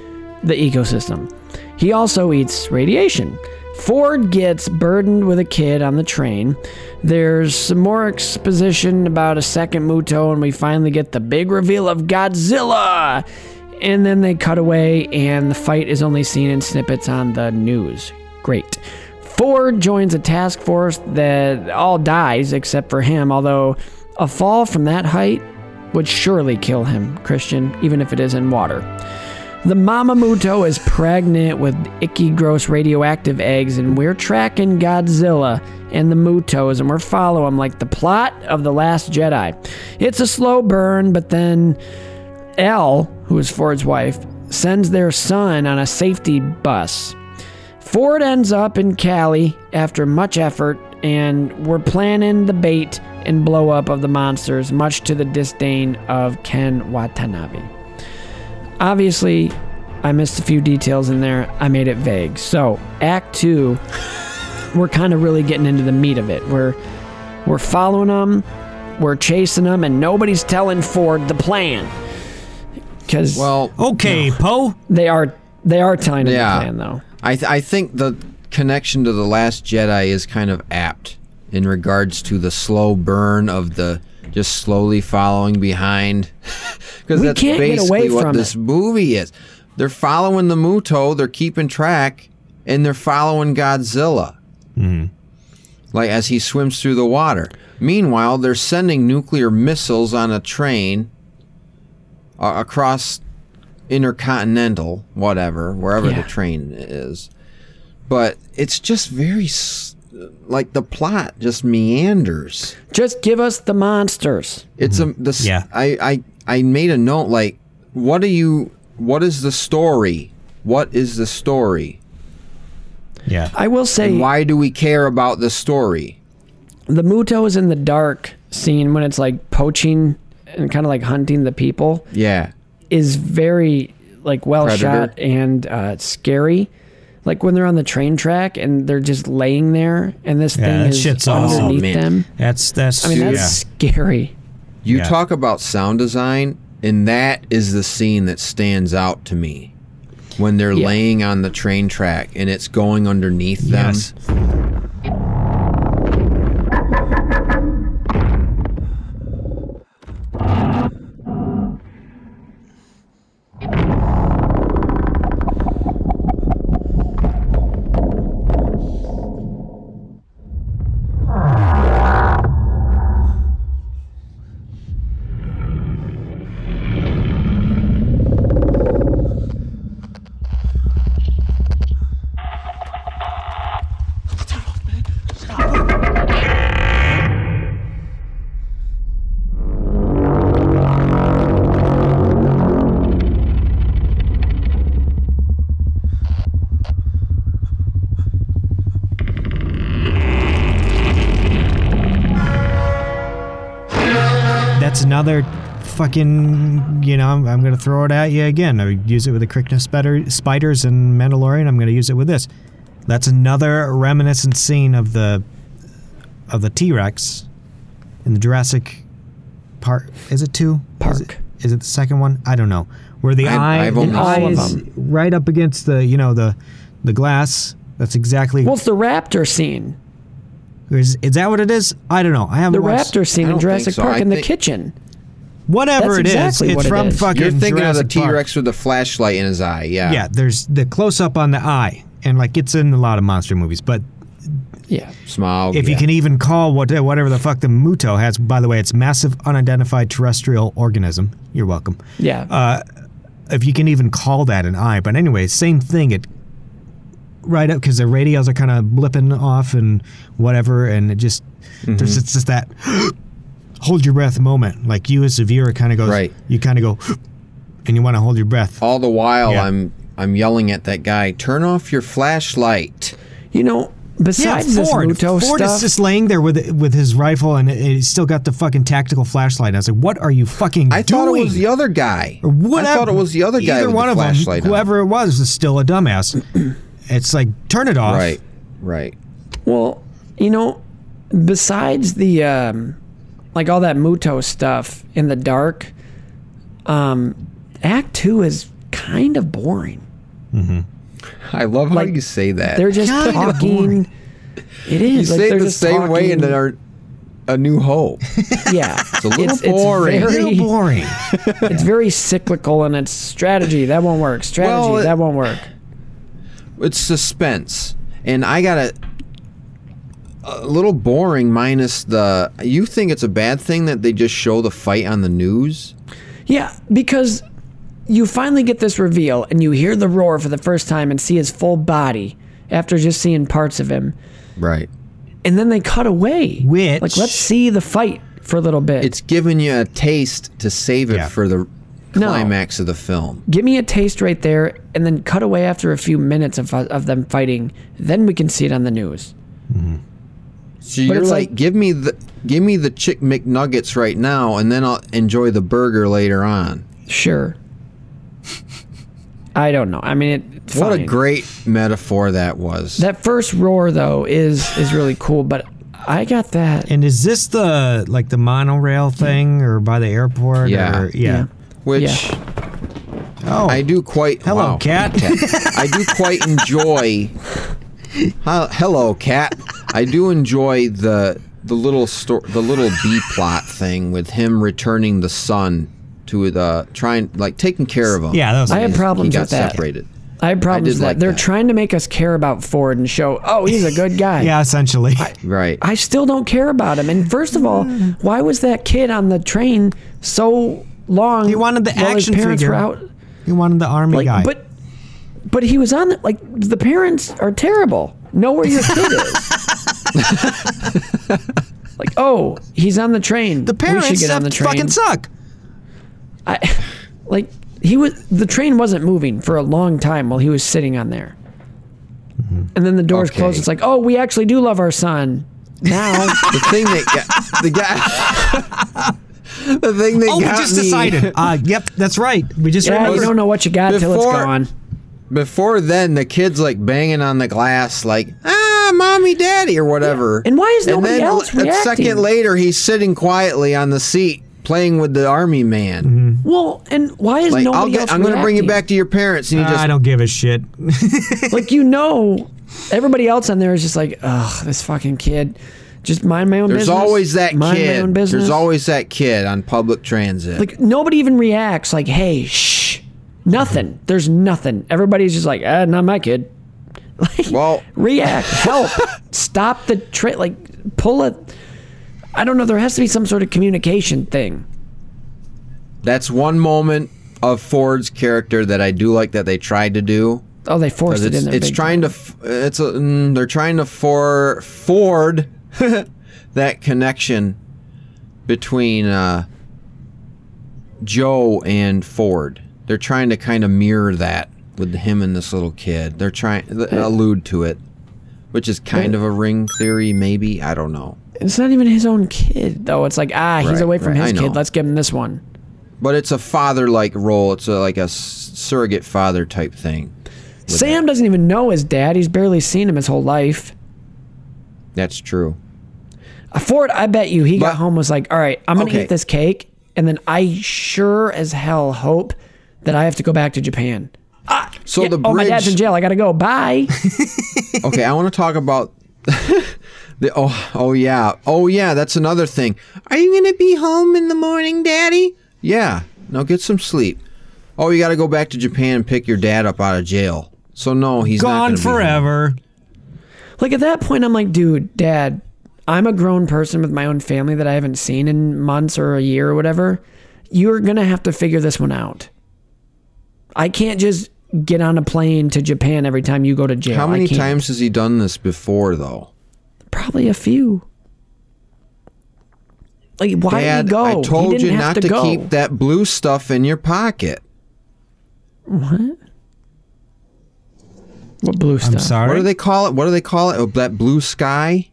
the ecosystem. He also eats radiation. Ford gets burdened with a kid on the train. There's some more exposition about a second Muto, and we finally get the big reveal of Godzilla. And then they cut away, and the fight is only seen in snippets on the news. Great. Ford joins a task force that all dies except for him, although a fall from that height would surely kill him, Christian, even if it is in water. The Mama Muto is pregnant with icky, gross radioactive eggs, and we're tracking Godzilla and the Mutos, and we're following like the plot of The Last Jedi. It's a slow burn, but then Elle, who is Ford's wife, sends their son on a safety bus. Ford ends up in Cali after much effort, and we're planning the bait and blow up of the monsters, much to the disdain of Ken Watanabe. Obviously, I missed a few details in there. I made it vague. So, Act Two, we're kind of really getting into the meat of it. We're we're following them, we're chasing them, and nobody's telling Ford the plan. Because Well, Okay, Poe. they are they are telling him Yeah. the plan though. I th- I think the connection to the Last Jedi is kind of apt in regards to the slow burn of the just slowly following behind because that's can't get basically away what from this it. movie is. They're following the Muto, they're keeping track, and they're following Godzilla. Like as he swims through the water. Meanwhile, they're sending nuclear missiles on a train uh, across intercontinental, whatever, wherever Yeah. the train is. But it's just very s- like the plot just meanders. Just give us the monsters. It's a the Yeah. I I I made a note like what do you what is the story? What is the story? Yeah. I will say And why do we care about the story? the Muto is in the dark scene when it's like poaching and kind of like hunting the people Yeah. is very like well Predator. shot and uh, scary. Like when they're on the train track and they're just laying there and this Yeah, thing that is shit's oh, underneath Oh, man. them. That's that's I mean, that's yeah. scary. You Yeah. talk about sound design, and that is the scene that stands out to me when they're Yeah. laying on the train track and it's going underneath them. Yes. Another fucking, you know, I'm, I'm going to throw it at you again. I use it with the Krykna spider, spiders and Mandalorian. I'm going to use it with this. That's another reminiscent scene of the of the T Rex in the Jurassic Park. Is it two? Is it, Park. is it the second one? I don't know. Where the I- eye, I've the eye is right up against the, you know, the the glass. That's exactly. Well, it's the raptor scene. is, is that what it is? I don't know. I haven't The watched. raptor scene in Jurassic so. Park I in the kitchen. Whatever That's it is, exactly it's what it from is. fucking. You're thinking Jurassic of the T Rex with the flashlight in his eye. Yeah. Yeah, there's the close up on the eye, and like it's in a lot of monster movies. But Yeah. Smaug. if you can even call what whatever the fuck the Muto has, by the way, it's massive unidentified terrestrial organism. You're welcome. Yeah. Uh, if you can even call that an eye, but anyway, same thing. It right up because the radios are kind of blipping off and whatever, and it just Mm-hmm. there's it's just that hold your breath moment. Like you as a viewer kind of goes, Right. You kind of go, and you want to hold your breath. all the while Yeah. I'm I'm yelling at that guy, turn off your flashlight. you know, Yeah, besides this Ford. Muto Ford stuff, is just laying there with with his rifle, and he's still got the fucking tactical flashlight. I was like, "What are you fucking I doing?" thought it was the other guy. Or whatever. I thought it was the other guy Either with one the of flashlight. them, on. whoever it was, is still a dumbass. it's like turn it off. Right. Right. well, you know, besides the um, like all that Muto stuff in the dark, um, Act Two is kind of boring. Mm-hmm. I love how Like, you say that. They're just Kinda talking. It is. You like, say it they're the just same way in talking- our A New Hope. Yeah, It's a little boring. It's Real very, boring. it's very cyclical in its strategy. That won't work. Strategy. Well, it- that won't work. it's suspense, and I got a a little boring. Minus the. You think it's a bad thing that they just show the fight on the news? Yeah, because you finally get this reveal and you hear the roar for the first time and see his full body after just seeing parts of him. Right. And then they cut away. Which- like let's see the fight for a little bit. It's giving you a taste to save it Yeah. for the No. climax of the film. Give me a taste right there and then cut away after a few minutes of, of them fighting. Then we can see it on the news. Mm-hmm. So you're it's like, like- give me the give me the chick McNuggets right now, and then I'll enjoy the burger later on. Sure. I don't know. I mean, it, What a great metaphor that was. That first roar though is is really cool, but I got that. and is this the like the monorail thing, or by the airport? Yeah. Or, yeah. which yeah. Oh, I do quite. Hello, wow. cat. I do quite enjoy. Hi- Hello, cat. I do enjoy the the little sto- the little B plot thing with him returning the son to the trying like taking care of him. yeah, that was. I had he problems got with that. separated. I had problems did with that. like They're that. trying to make us care about Ford and show, oh, he's a good guy. yeah, essentially. Right. I still don't care about him. And first of all, why was that kid on the train so long? He wanted the while his action parents figure. Were out? he wanted the army Like, guy. but but he was on the, like the parents are terrible. Know where your kid is. like, oh, he's on the train. the parents we should get on the train. fucking suck. I, like he was the train wasn't moving for a long time while he was sitting on there. And then the doors Okay. closed. It's like, oh, we actually do love our son. Now, the thing that got, the guy. the thing that Oh, we just me decided. Uh, yep, that's right. We just yeah, you don't know what you got till it's gone. Before then, the kid's like banging on the glass, like "Ah, mommy, daddy," or whatever. And why is And nobody else? And then else a second later, he's sitting quietly on the seat playing with the army man. Well, and why is Like, nobody I'll get, else I'm going to bring you back to your parents, and you just I don't give a shit. Like you know, everybody else on there is just like, ugh, this fucking kid. Just mind my own business. There's business. always that mind kid. My own business. There's always that kid on public transit. like nobody even reacts. Like, hey, shh, nothing. There's nothing. Everybody's just like, ah, not my kid. Like, Well- react, help, stop the train. Like, pull it. I don't know. There has to be some sort of communication thing. That's one moment of Ford's character that I do like that they tried to do. Oh, they forced it in there. it's trying to. It's a, mm, they're trying to for Ford that connection between uh, Joe and Ford. They're trying to kind of mirror that with him and this little kid. They're trying th- allude to it, which is kind of a ring theory, maybe. I don't know. It's not even his own kid, though. It's like, ah, he's Right, away from right, his kid. Let's give him this one. But it's a father-like role. It's a, like a surrogate father type thing. Sam doesn't even know his dad. He's barely seen him his whole life. That's true. Uh, Ford, I bet you he got home was like, all right, I'm gonna Okay. eat this cake, and then I sure as hell hope that I have to go back to Japan. Ah, So yeah, the oh, my dad's in jail. I gotta go. Bye. Okay, I want to talk about the oh oh yeah oh yeah that's another thing. Are you gonna be home in the morning, Daddy? Yeah. Now get some sleep. Oh, you got to go back to Japan and pick your dad up out of jail. So no, he's Gone gonna be forever. like at that point, I'm like, dude, dad, I'm a grown person with my own family that I haven't seen in months or a year or whatever. You're gonna have to figure this one out. I can't just get on a plane to Japan every time you go to jail. How many times has he done this before, though? Probably a few. Like, why Dad, did he go? I told he you not to, go. keep that blue stuff in your pocket. What? What blue stuff? I'm sorry. What do they call it? What do they call it? Oh, that blue sky.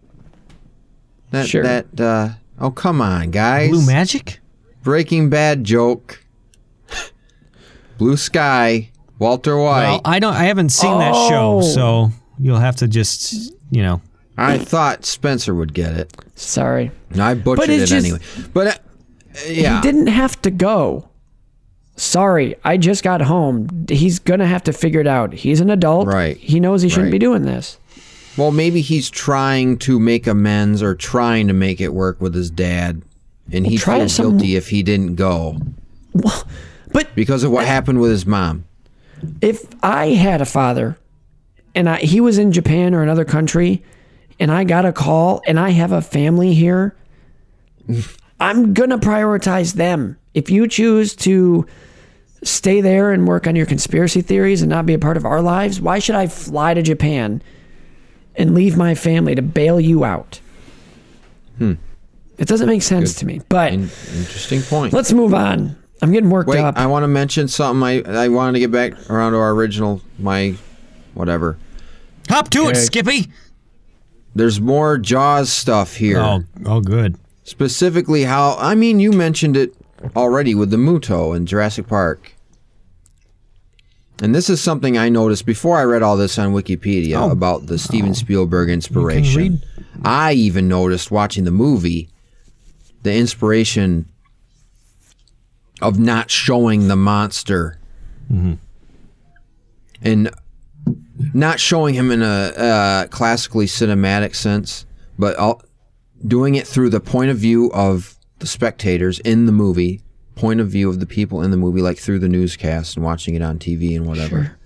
That Sure. that. Uh, oh, come on, guys! Blue magic? Breaking Bad joke. Blue sky. Walter White. Well, I don't. I haven't seen that show, Oh. so you'll have to just, you know. I thought Spencer would get it. Sorry. No, I butchered it it's just- anyway. But uh, yeah, He didn't have to go. Sorry, I just got home. He's gonna have to figure it out. He's an adult. Right. He knows he shouldn't Right. be doing this. Well, maybe he's trying to make amends or trying to make it work with his dad, and he try feels some- guilty if he didn't go But because of what happened with his mom. if I had a father and I, he was in Japan or another country and I got a call and I have a family here, I'm going to prioritize them. If you choose to stay there and work on your conspiracy theories and not be a part of our lives, why should I fly to Japan and leave my family to bail you out? Hmm. It doesn't make sense to me. But In- interesting point. let's move on. I'm getting worked Wait, up. I want to mention something. I I wanted to get back around to our original, my whatever. Hop to it, Okay. Skippy. There's more Jaws stuff here. Oh, oh, good. Specifically, how I mean, you mentioned it already with the Muto in Jurassic Park. And this is something I noticed before I read all this on Wikipedia Oh. about the Steven oh. Spielberg inspiration. read. I even noticed watching the movie the inspiration of not showing the monster. And not showing him in a uh, classically cinematic sense, but all, doing it through the point of view of the spectators in the movie, point of view of the people in the movie, like through the newscast and watching it on TV and whatever.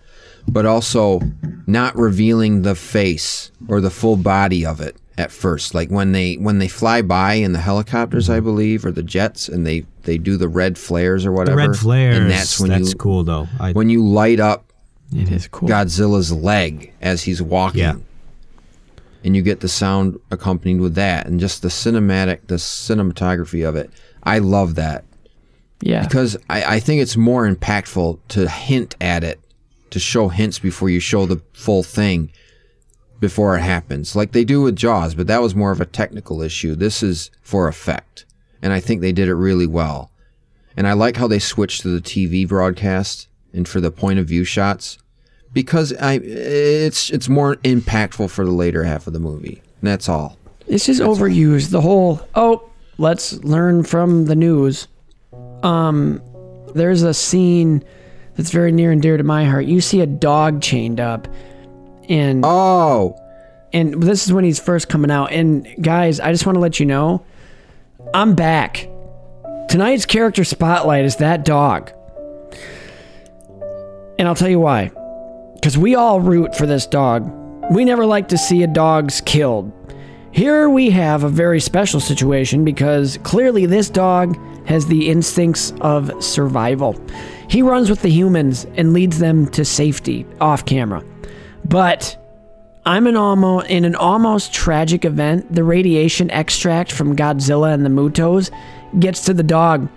But also not revealing the face or the full body of it at first. Like when they when they fly by in the helicopters, I mm-hmm. believe, or the jets, and they they do the red flares or whatever The whatever. red flares. and that's when you cool, though. I, when you light up it is cool. Godzilla's leg as he's walking. Yeah. And you get the sound accompanied with that and just the cinematic, the cinematography of it. I love that yeah. because I, I think it's more impactful to hint at it, to show hints before you show the full thing before it happens, like they do with Jaws, but that was more of a technical issue. This is for effect. And I think they did it really well. And I like how they switched to the TV broadcast and for the point of view shots because I it's it's more impactful for the later half of the movie. And that's all. It's just overused. The whole oh, let's learn from the news. Um, there's a scene that's very near and dear to my heart. You see a dog chained up, and Oh, and this is when he's first coming out. And guys, I just want to let you know, I'm back. Tonight's character spotlight is that dog, and I'll tell you why. Because we all root for this dog. We never like to see a dog's killed. Here we have a very special situation because clearly this dog has the instincts of survival. He runs with the humans and leads them to safety off camera. But I'm an almost in an almost tragic event. The radiation extract from Godzilla and the Mutos gets to the dog.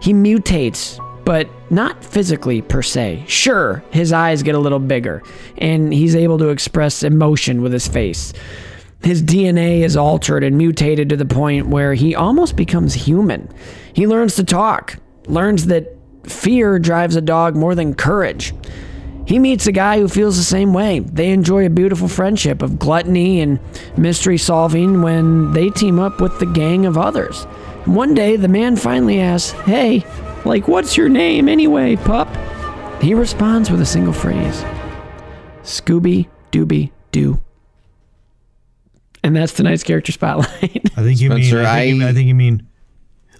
He mutates, but not physically per se. Sure, his eyes get a little bigger, and he's able to express emotion with his face. His DNA is altered and mutated to the point where he almost becomes human. He learns to talk, learns that fear drives a dog more than courage. He meets a guy who feels the same way. They enjoy a beautiful friendship of gluttony and mystery solving when they team up with the gang of others. One day, the man finally asks, Hey, like, what's your name anyway, pup? He responds with a single phrase Scooby Dooby Doo. And that's tonight's character spotlight. I think you Spencer, mean. I think, you, I- I think you mean.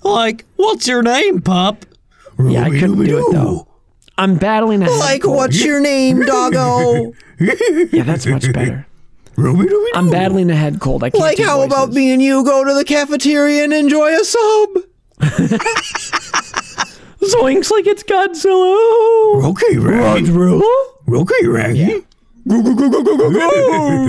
Like, what's your name, pup? yeah, I couldn't do it though. I'm battling a head cold. Like, cold. what's your name, doggo? Yeah, that's much better. I'm battling a head cold. I can't like, do how about me and you go to the cafeteria and enjoy a sub? Zoinks like it's Godzilla. Okay, Raggy. Okay, Raggy. Yeah, Go, go, go, go, go, go, go.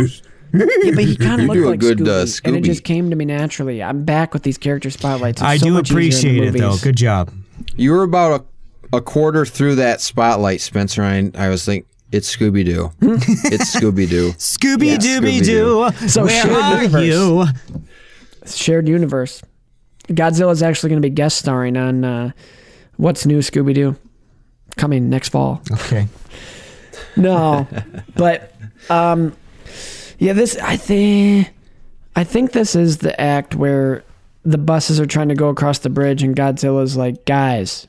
yeah, but he kind of looked like good, Scooby, uh, and it just came to me naturally. I'm back with these character spotlights. It's I so do much easier in the appreciate it, though. Good job. You were about a, a quarter through that spotlight, Spencer. I, I was like, it's Scooby Doo. it's Scooby Doo. Scooby Dooby Doo. So where shared are universe. you? Shared universe. Godzilla's actually going to be guest starring on uh, What's New Scooby Doo coming next fall. Okay. No, but um, yeah, this I think I think this is the act where the buses are trying to go across the bridge, and Godzilla's like, "Guys,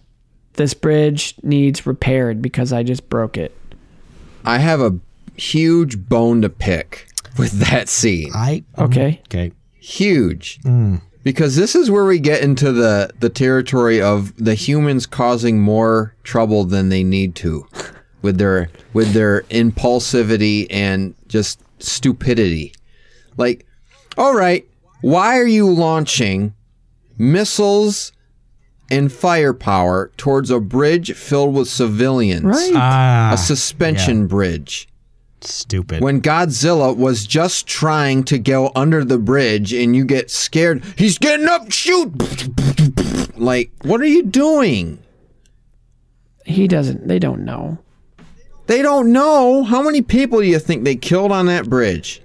this bridge needs repaired because I just broke it." I have a huge bone to pick with that scene. I. Okay, Okay. Huge. Mm. Because this is where we get into the, the territory of the humans causing more trouble than they need to with their with their impulsivity and just stupidity. Like, all right, why are you launching missiles and firepower towards a bridge filled with civilians? right? Ah. A suspension bridge stupid. when Godzilla was just trying to go under the bridge and you get scared, he's getting up, shoot! Like, what are you doing? he doesn't. They don't know. They don't know. How many people do you think they killed on that bridge?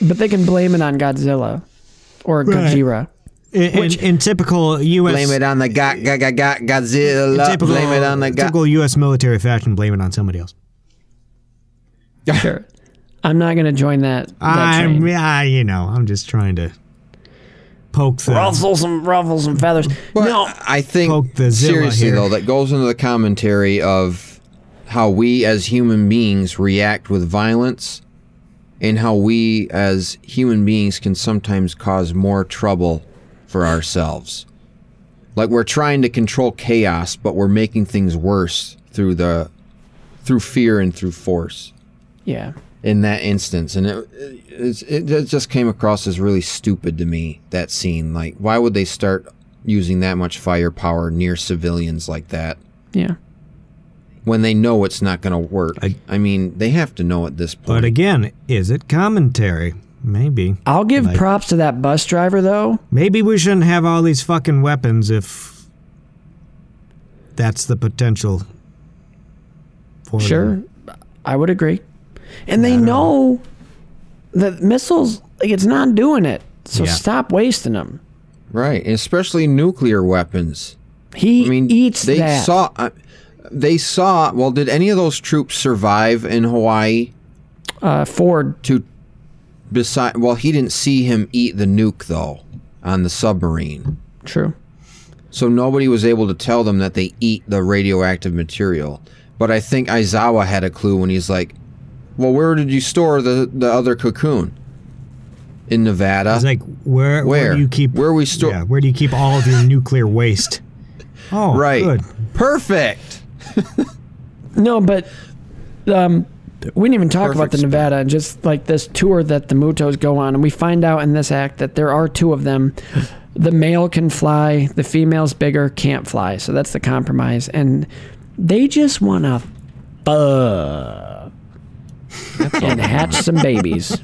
But they can blame it on Godzilla or Right. Gojira. In, in, in typical U.S. Blame it on the ga- ga- ga- ga- Godzilla. typical, Blame it on the ga- typical U.S. military fashion. Blame it on somebody else. Sure. I'm not going to join that. that I'm, train. yeah, you know, I'm just trying to poke the. Ruffle some ruffles and feathers. But no, I think Poke the seriously here. though, that goes into the commentary of how we as human beings react with violence, and how we as human beings can sometimes cause more trouble for ourselves. Like we're trying to control chaos, but we're making things worse through the through fear and through force yeah. in that instance and it, it, it just came across as really stupid to me that scene like why would they start using that much firepower near civilians like that Yeah. when they know it's not going to work I- I, mean they have to know at this point. But again, is it commentary? Maybe. I'll give Like- props to that bus driver though. Maybe we shouldn't have all these fucking weapons if that's the potential. For Sure. I would agree. And they know that missiles like it's not doing it. So Yeah. stop wasting them. right especially nuclear weapons He I mean eats they that. saw uh, they saw well did any of those troops survive in Hawaii uh, Ford. to beside well he didn't see him eat the nuke though on the submarine True. So nobody was able to tell them that they eat the radioactive material. But I think Serizawa had a clue when he's like, "Well, where did you store the the other cocoon?" In Nevada. It's like where Where? do you keep Where we store- Yeah, where do you keep all of your nuclear waste? Oh, right. Good. Perfect. No, but um, we didn't even talk about Perfect the spot. Nevada and just like this tour that the Mutos go on, and we find out in this act that there are two of them. The male can fly, the female's bigger, can't fly. So that's the compromise, and they just want to fuck and hatch some babies.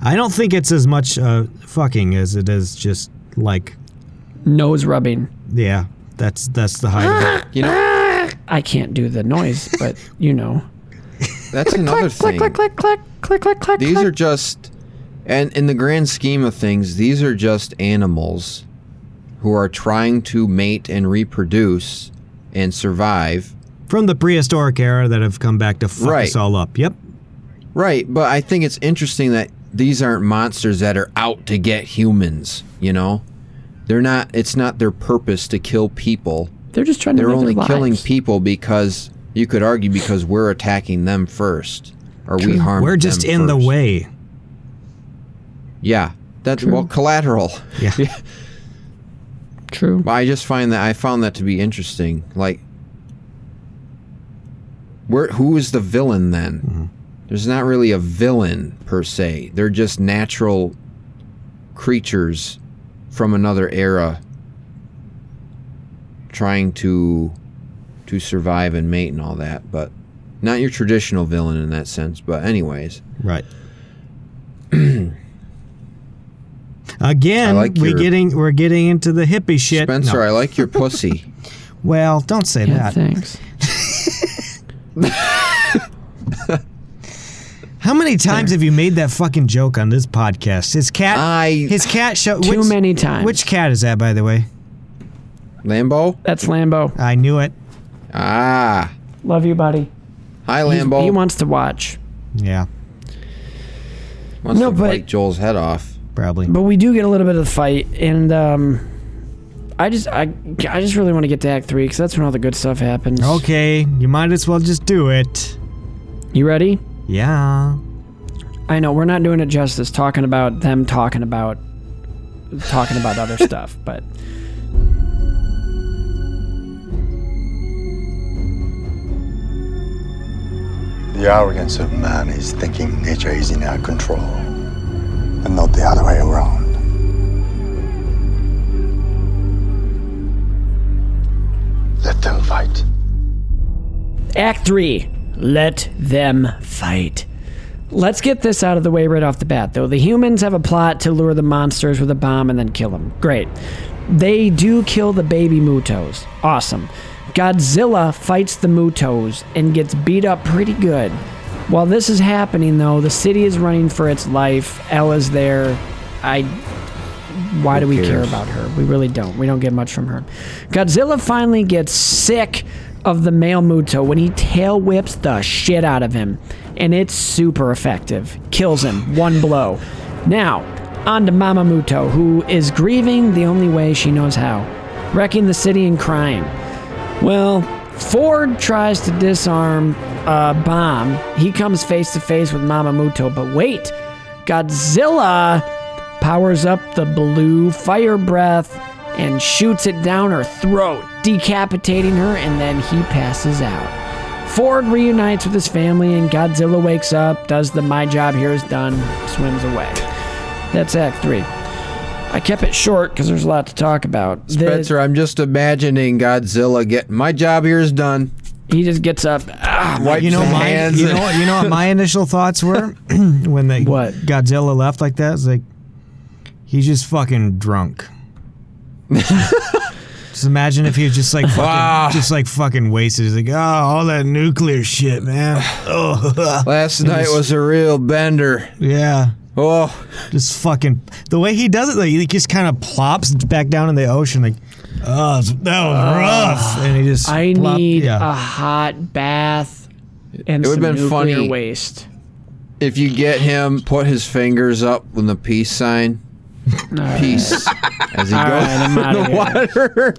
I don't think it's as much uh, fucking as it is just like Nose rubbing. yeah. That's that's the height of it. You know, I can't do the noise, but you know. That's another thing. click, thing. click, click, click, click, click, click, These click. are just And in the grand scheme of things, these are just animals who are trying to mate and reproduce and survive. From the prehistoric era that have come back to fuck Right. us all up. Yep. Right, but I think it's interesting that these aren't monsters that are out to get humans, you know? They're not it's not their purpose to kill people. They're just trying to They're only their killing people because you could argue because we're attacking them first or we harm We're just in the way. Yeah. That's True. well collateral. Yeah. True. But I just find that I found that to be interesting. Like, where who is the villain then? Mm-hmm. There's not really a villain per se. They're just natural creatures from another era trying to to survive and mate and all that, but not your traditional villain in that sense. But anyways, Right. Again, like we your- getting we're getting into the hippie shit. Spencer, No. I like your pussy. Well, don't say Yeah, that. thanks. How many times have you made that fucking joke on this podcast? His cat. I his cat show. Too which- many times. Which cat is that, by the way? Lambo. That's Lambo. I knew it. Ah, Love you, buddy. hi He's- Lambo. He wants to watch. Yeah, Wants No, to but- bite Joel's head off. probably. But we do get a little bit of the fight, and um, I just I, I just really want to get to Act Three because that's when all the good stuff happens. Okay, you might as well just do it. You ready? Yeah. I know we're not doing it justice talking about them talking about talking about other stuff, but The arrogance of man is thinking nature is in our control, and not the other way around. Let them fight. Act Three. Let them fight. Let's get this out of the way right off the bat, though. The humans have a plot to lure the monsters with a bomb and then kill them. Great. They do kill the baby Mutos. Awesome. Godzilla fights the Mutos and gets beat up pretty good. While this is happening, though, the city is running for its life. Ella's there. I. Why do we care about her? We really don't. We don't get much from her. Godzilla finally gets sick of the male Muto when he tail whips the shit out of him, and it's super effective. Kills him, one blow. Now, on to Mama Muto, who is grieving the only way she knows how, wrecking the city and crying. Well, Ford tries to disarm a bomb. He comes face to face with Mama Muto, but wait, Godzilla powers up the blue fire breath and shoots it down her throat, decapitating her, and then he passes out. Ford reunites with his family, and Godzilla wakes up, does the my job here is done, swims away. That's Act 3. I kept it short because there's a lot to talk about. The- Spencer, I'm just imagining Godzilla get my job here is done. he just gets up. Ah, Wipes You know his my hands. you know what you know what my initial thoughts were when the What? Godzilla left like that. It's like he's just fucking drunk. just imagine if he was just like fucking, Ah. just like fucking wasted. He's like, oh, all that nuclear shit, man. Oh, Last night was a real bender. yeah. Oh, Just fucking the way he does it, like he just kind of plops back down in the ocean, like, oh, that was rough, and he just. I plop- need yeah. a hot bath and It would've been nuclear funny. waste. if you get him, put his fingers up with the peace sign. Peace. As he All goes right, I'm in outta the here. water.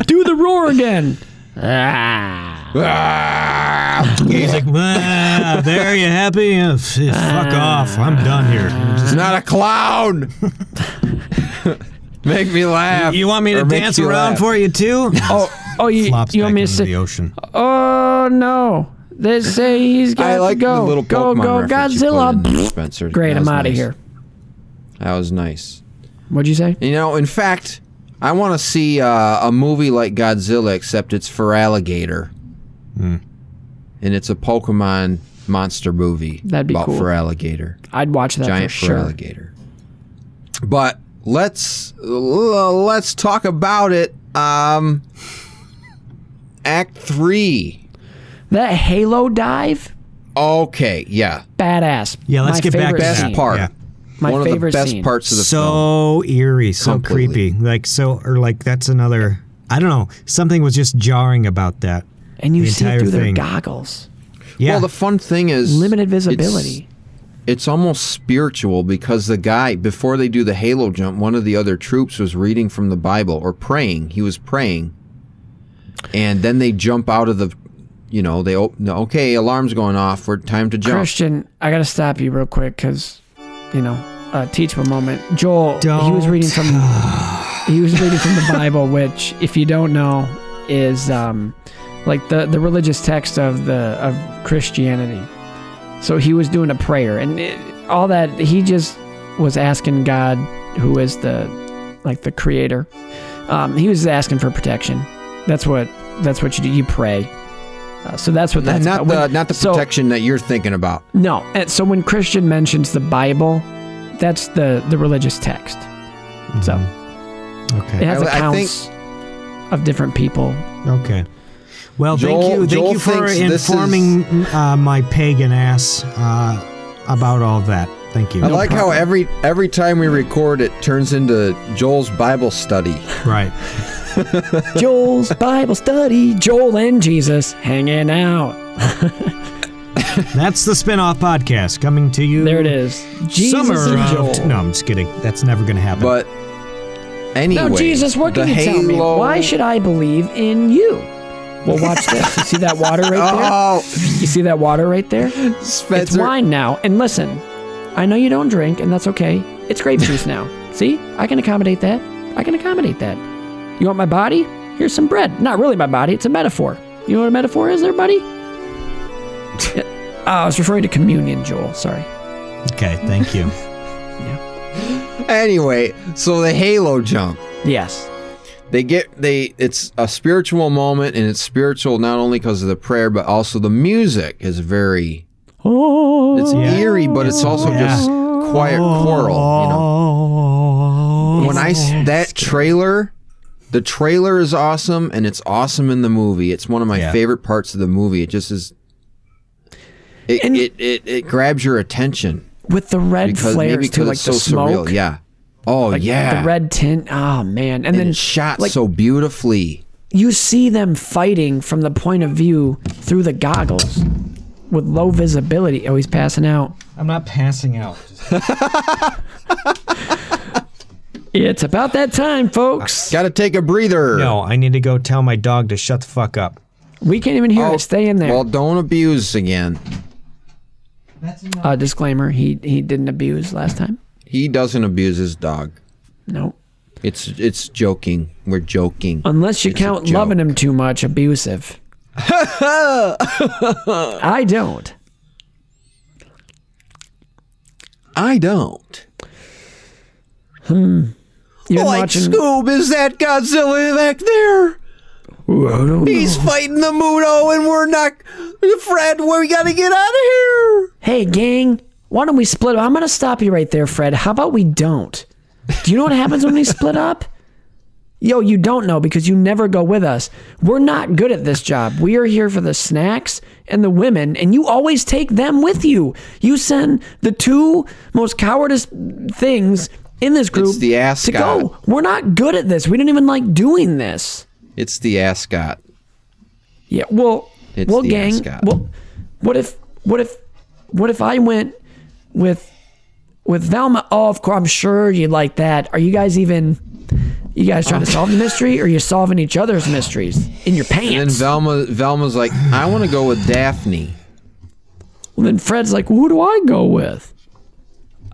Do the roar again. Ah. Ah! He's like, "Ah, there, you happy? Uh, f- fuck off, I'm done here. It's not a clown. Make me laugh. You want me to Or make dance you around laugh. for you too? Oh, oh, you, Flops you want me to into say? the ocean. Oh no! They say he's got I like to go. the little go, Pokemon go, reference you put in Godzilla! Spencer. Great, That I'm was out of nice. here. That was nice. What'd you say? You know, in fact, I want to see uh, a movie like Godzilla, except it's for alligator, Hmm. and it's a Pokemon monster movie That'd be about cool. for alligator, I'd watch that giant for for sure. alligator. But let's let's talk about it. Um, Act three. That Halo dive Okay, yeah. Badass. Yeah, let's My get back favorite to Best that. part. Yeah. My One of favorite the best scene. parts of the film. so eerie, so Completely. creepy. Like so, or like that's another. I don't know. Something was just jarring about that. And you the see entire through thing. their goggles. Yeah. Well, the fun thing is Limited visibility. It's, almost spiritual because the guy before they do the halo jump, one of the other troops was reading from the Bible or praying. He was praying, and then they jump out of the, you know, they open. Okay, alarm's going off. We're time to jump. Christian, I gotta stop you real quick because, you know, uh, teachable moment. Joel, he was reading from he was reading from the Bible, which, if you don't know, is um, like the the religious text of the of Christianity. So he was doing a prayer, and it, all that he just was asking God, who is the like the creator. Um, he was asking for protection. That's what that's what you do. You pray. Uh, so that's what Not, that's not about. the When- not the so- protection that you're thinking about. no. And so when Christian mentions the Bible, that's the the religious text. So okay. it has I- I accounts of different people. Okay. Well, Joel- thank you, thank Joel you for thinks this informing uh, my pagan ass uh, about all that. Thank you. I like how every every time we record, it turns into Joel's Bible study. right. Joel's Bible study. Joel and Jesus hanging out. That's the spin-off podcast coming to you. There it is. Jesus Summer and of Joel. no, I'm just kidding. That's never going to happen. But anyway, Now, Jesus, what can the you tell me? Why should I believe in you? Well, watch this. You see that water right there? Oh, You see that water right there? It's Spencer. wine now. And listen, I know you don't drink, and that's okay. It's grape juice now. See? I can accommodate that. I can accommodate that. You want my body? Here's some bread. Not really my body, it's a metaphor. You know what a metaphor is there, buddy? Yeah. Oh, I was referring to communion, Joel. Sorry. okay, thank you. Anyway, so the Halo jump. Yes. They get they. It's a spiritual moment, and it's spiritual not only because of the prayer, but also the music is very. Oh. It's Yeah. eerie, but it's also Yeah. just quiet choral. You know, oh. when I s- that trailer, the trailer is awesome, and it's awesome in the movie. It's one of my Yeah. favorite parts of the movie. It just is. It, And- it, it, it grabs your attention With the red flares to like it's so the smoke. surreal. Yeah. Oh Like yeah. The red tint. Oh man. And, and then it's shot like, so beautifully. you see them fighting from the point of view through the goggles with low visibility. Oh, he's passing out. I'm not passing out. It's about that time, folks. Got to take a breather. No, I need to go tell my dog to shut the fuck up. We can't even hear Oh, it. Stay in there. Well, don't abuse again. uh, disclaimer: he he didn't abuse last time. He doesn't abuse his dog. No, It's it's joking. We're joking. unless you It's count loving him too much, abusive. I don't. I don't. Hmm. You've like watching. Scoob, is that Godzilla back there? He's fighting the Muto, and we're not. Fred, we gotta get out of here. Hey, gang, why don't we split up? I'm going to stop you right there, Fred. How about we don't? Do you know what happens when we split up? Yo, you don't know because you never go with us. We're not good at this job. We are here for the snacks and the women, and you always take them with you. You send the two most cowardice things in this group It's the ascot. to go. We're not good at this. We don't even like doing this. It's the ascot. Yeah, well, It's well, the gang. ascot. Well, what if, what if, what if I went with, with Velma? Oh, of course, I'm sure you'd like that. Are you guys even, you guys trying to solve the mystery, or are you solving each other's mysteries in your pants? And then pants? Velma, Velma's like, I want to go with Daphne. well, then Fred's like, who do I go with?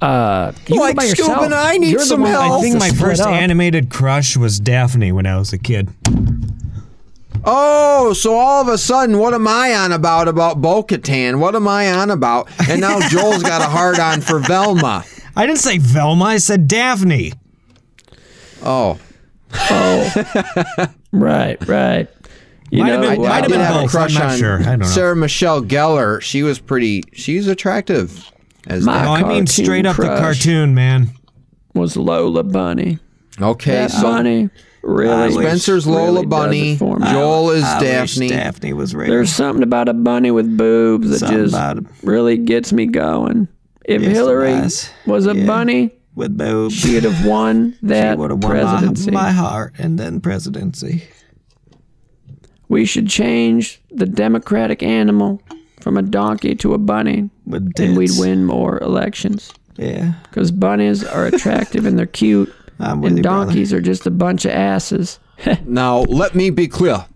Uh, you Like go by Scoop yourself. and I need You're the some one help. I think my first up. animated crush was Daphne when I was a kid. Oh, so all of a sudden, what am I on about about Bo-Katan? What am I on about? And now Joel's got a hard on for Velma. I didn't say Velma. I said Daphne. Oh, Oh. Right, right. You Might have know, been- well, might I have did been have a crush I'm not on sure. I don't know. Sarah Michelle Gellar. She was pretty. She's attractive. As My- No, I mean cartoon straight up the cartoon, man. was Lola Bunny. Okay, That so bunny really. Spencer's Lola really does Bunny. it for me. Joel is I wish Daphne. Daphne was ready. There's something about a bunny with boobs that Something just really gets me going. If Yes, Hillary does. was a Yeah. bunny, with boobs. she'd have won She that would won presidency. my, my heart and then presidency. we should change the democratic animal from a donkey to a bunny, With and we'd win more elections. Yeah, Because bunnies are attractive and they're cute, I'm with and you, brother. donkeys are just a bunch of asses. Now, let me be clear.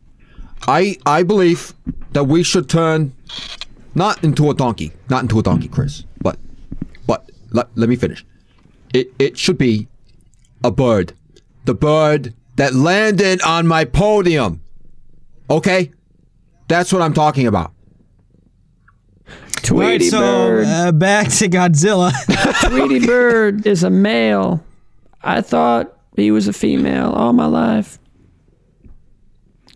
I I believe that we should turn not into a donkey, not into a donkey, Chris, but but let, let me finish. It it should be a bird. The bird that landed on my podium. Okay? That's what I'm talking about. Tweety Right, so bird. uh, back to Godzilla. Tweety bird is a male. I thought he was a female all my life.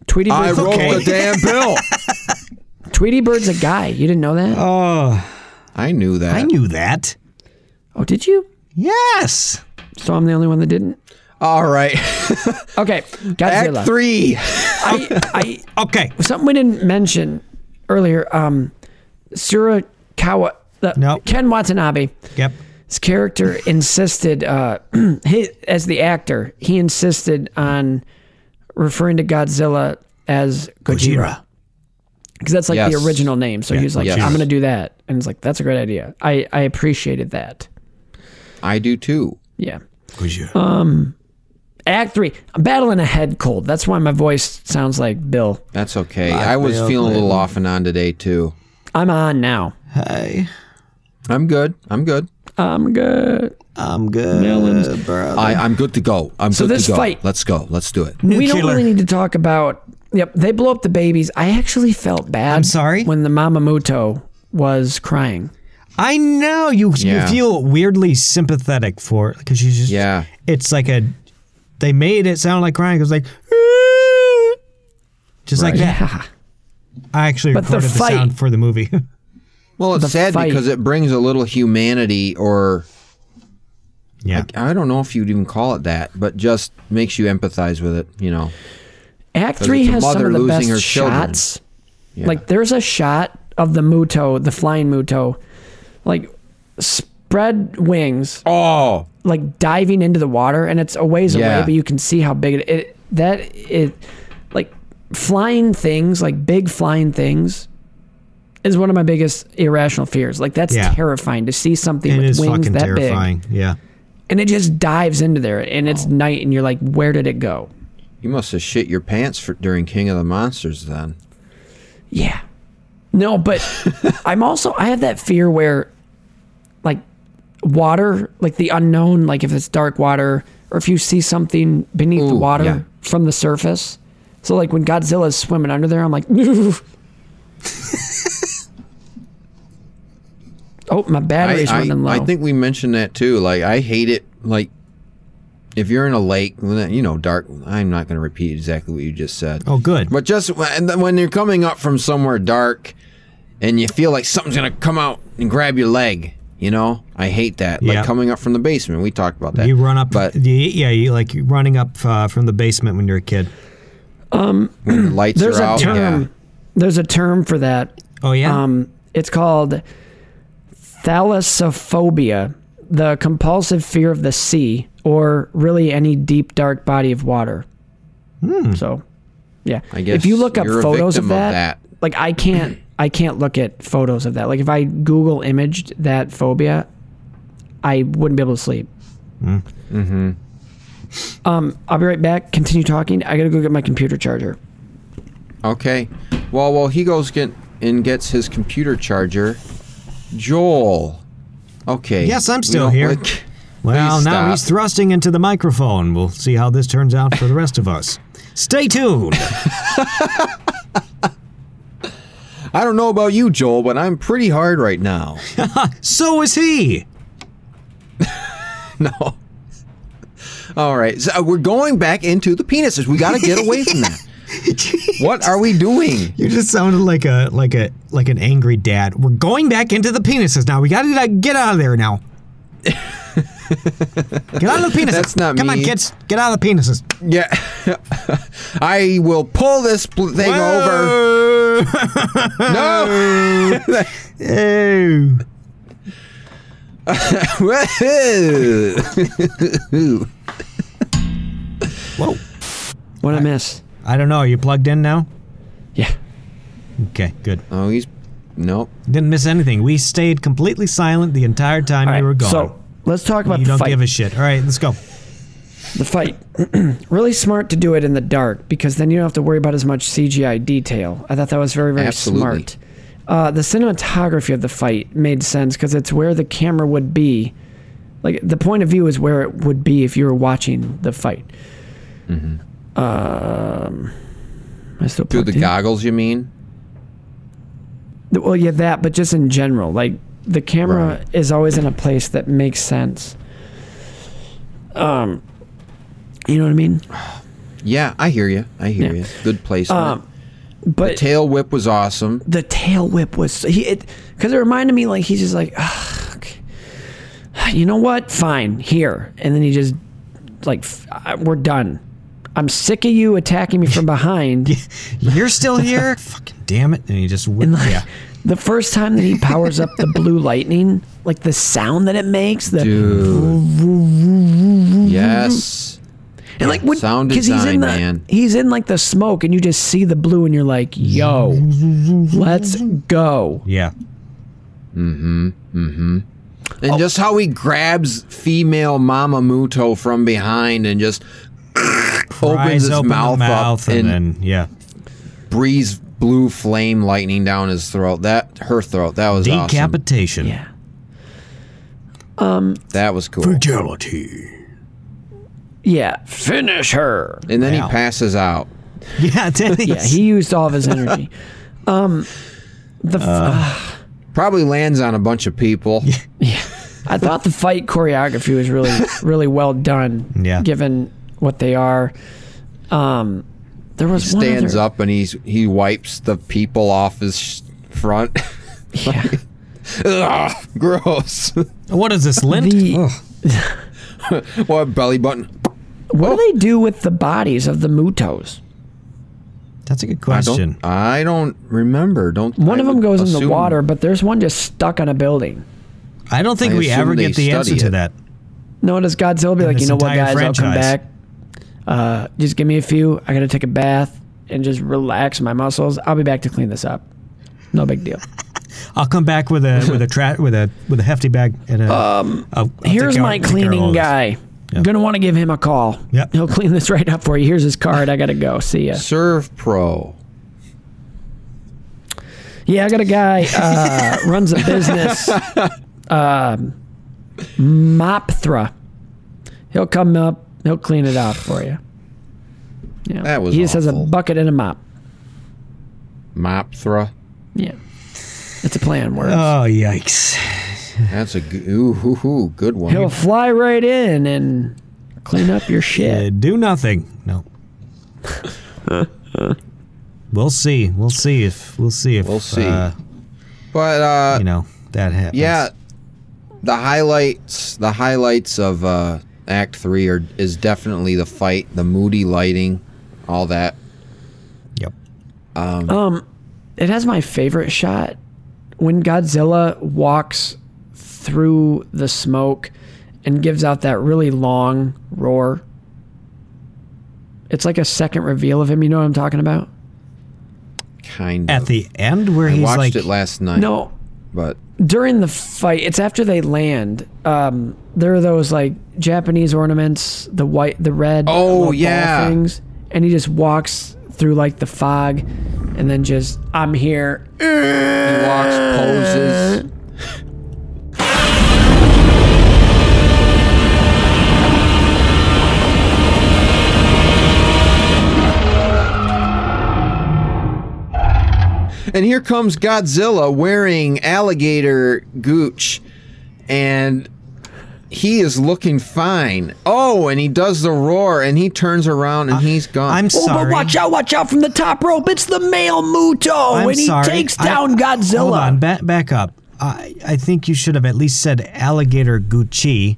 Tweety I bird's, wrote okay. the damn bill. Tweety bird's a guy. You didn't know that? oh, I knew that. I knew that. Oh, did you? Yes. So I'm the only one that didn't. All right. Okay, Godzilla. Act 3. I, I, Okay. something we didn't mention earlier. Um, Surakawa, the, No. Ken Watanabe. Yep. His character insisted uh he, as the actor he insisted on referring to godzilla as gojira because that's like the original name so he was like Yes. i'm gonna do that and it's like that's a great idea i i appreciated that I do too. yeah Gojira. act three i'm battling a head cold that's why my voice sounds like bill That's okay. I was Bill feeling a little off and on today too. i'm on now hey, I'm good. I'm good. I'm good I'm good, Melons. brother. I, I'm good to go. I'm So good this to go. fight- Let's go. Let's do it. we don't really need to talk about yep they blow up the babies i actually felt bad I'm sorry? when the mamamuto was crying I know you. Yeah. You feel weirdly sympathetic for because you just. Yeah. It's like a. They made it sound like crying. It was like. Just like that. yeah I actually But the recorded the, fight- sound for the movie. Well, it's sad fight. because it brings a little humanity, or yeah. I don't know if you'd even call it that, but just makes you empathize with it. You know. Act three has some of the losing best her shots. Yeah. Like there's a shot of the Muto, the flying Muto, like spread wings, oh, like diving into the water, and it's a ways Yeah. away, but you can see how big it, it that it like flying things, like big flying things. Is one of my biggest irrational fears. Like that's Yeah. terrifying to see something It with wings fucking that terrifying. Yeah. and it just dives into there, and Oh. it's night, and you're like, where did it go? you must have shit your pants for, during King of the Monsters then. Yeah. No, but I'm also I have that fear where like water, like the unknown, like if it's dark water or if you see something beneath the water yeah. from the surface. So like when Godzilla's swimming under there, I'm like Oh, my I, battery's I, running low. I think we mentioned that too. Like I hate it. Like if you're in a lake, you know, dark. I'm not going to repeat exactly what you just said. Oh, good. But just and then when you're coming up from somewhere dark and you feel like something's gonna come out and grab your leg, you know, I hate that. Like Yeah. coming up from the basement. We talked about that. You run up, but you, yeah, you like you running up uh, from the basement when you're a kid. Um, when the lights There's are a out. term. Yeah. There's a term for that. Oh yeah, Um, it's called thalassophobia, the compulsive fear of the sea, or really any deep, dark body of water. So, yeah. Hmm. I guess if you look up photos of victim of that, that. like I can't, I can't look at photos of that. Like if I Google imaged that phobia, I wouldn't be able to sleep. Mm-hmm. Um, I'll be right back. Continue talking. I gotta go get my computer charger. Okay. Well, while he goes get and gets his computer charger, Joel. Okay. Yes, I'm still don't- here. like- well now stop. he's thrusting into the microphone. We'll see how this turns out for the rest of us. Stay tuned. I don't know about you, Joel, but I'm pretty hard right now. so is he. no. All right. So uh, we're going back into the penises. We got to get away from that. what are we doing? You just sounded like a like a like an angry dad. We're going back into the penises now. We got to get out of there now. Get out of the penises. That's not Come on, kids. Get out of the penises. Yeah. I will pull this pl- thing over. No. Ew. Whoa. What I miss? I don't know. Are you plugged in now? Yeah. Okay, good. oh, he's nope. Didn't miss anything. We stayed completely silent the entire time All you right, were gone. So let's talk about the you the don't fight. give a shit. All right, let's go. the fight. really smart to do it in the dark because then you don't have to worry about as much CGI detail. I thought that was very, very Absolutely. smart. Uh, the cinematography of the fight made sense because it's where the camera would be. Like the point of view is where it would be if you were watching the fight. Um, I still Through the in? goggles, you mean? Well, yeah, that, but just in general, like the camera Right. is always in a place that makes sense. Um, you know what I mean? Yeah, I hear you. I hear Yeah. you. Good placement. Um, but Tail whip was awesome. the tail whip was he it because it reminded me like he's just like okay. you know what fine here and then he just like "F- we're done i'm sick of you attacking me from behind You're still here? Fucking damn it. And he just whipped. and like yeah. the first time that he powers up the blue lightning like the sound that it makes the Dude. yes. and like when, sound 'cause he's design, in the man. he's in like the smoke and you just see the blue and you're like yo let's go Yeah. Mm-hmm. Mm-hmm. And Oh. just how he grabs female Mama Muto from behind and just opens Pries his open mouth, the mouth up and, and, then, yeah. breathes blue flame lightning down his throat. That her throat. That was awesome. Decapitation. yeah That was cool. Fatality. yeah finish her And then Wow. he passes out. Yeah, it Yeah, he used all of his energy. Um, the f- Probably lands on a bunch of people. Yeah. I thought the fight choreography was really, really well done. Yeah. Given what they are, um, there was one Stands other- up and he's he wipes the people off his front. Yeah. Ugh, gross. What is this, lint? The- what belly button? What do they do with the bodies of the Mutos? That's a good I question. don't. I don't remember. Don't. One I of them would goes in the water, but there's one just stuck on a building. I don't think I we ever get the answer study to that. No, one does Godzilla be In like, you know what, entire guys, I'll come back. Uh, just give me a few. I gotta take a bath and just relax my muscles. I'll be back to clean this up. No big deal. I'll come back with a with a tra- with a with a hefty bag. And a, um, Here's my cleaning guy. Yeah. Gonna want to give him a call. Yep. He'll clean this right up for you. Here's his card. I gotta go. See ya. SERVPRO. Yeah, I got a guy uh, runs a business. Um, Mopthra. He'll come up. He'll clean it off for you. Yeah. That was He just has a bucket and a mop. Mopthra. Yeah. It's a play on words. Oh yikes! That's a g- ooh, ooh, ooh, good one. He'll fly right in and clean up your Uh, shit. do nothing. No. we'll see. We'll see if we'll see if We'll see. Uh, but uh, you know that happens. yeah, the highlights, the highlights of uh, Act Three are is definitely the fight, the moody lighting, all that. Yep. Um, um it has my favorite shot when Godzilla walks through the smoke and gives out that really long roar. It's like a second reveal of him. You know what I'm talking about? Kind of. At the end where I he's watched like, it last night. No, but during the fight, it's after they land. Um, there are those like Japanese ornaments, the white, the red. Oh, little yeah. things, and he just walks through like the fog, and then just I'm here. he walks, poses. And here comes Godzilla wearing alligator gooch, and he is looking fine. Oh, and he does the roar, and he turns around, and he's gone. I'm Oh, sorry. but watch out! Watch out from the top rope! It's the male Muto, I'm and he sorry. takes I- down Godzilla. Hold on, back, back up. I, I think you should have at least said alligator Gucci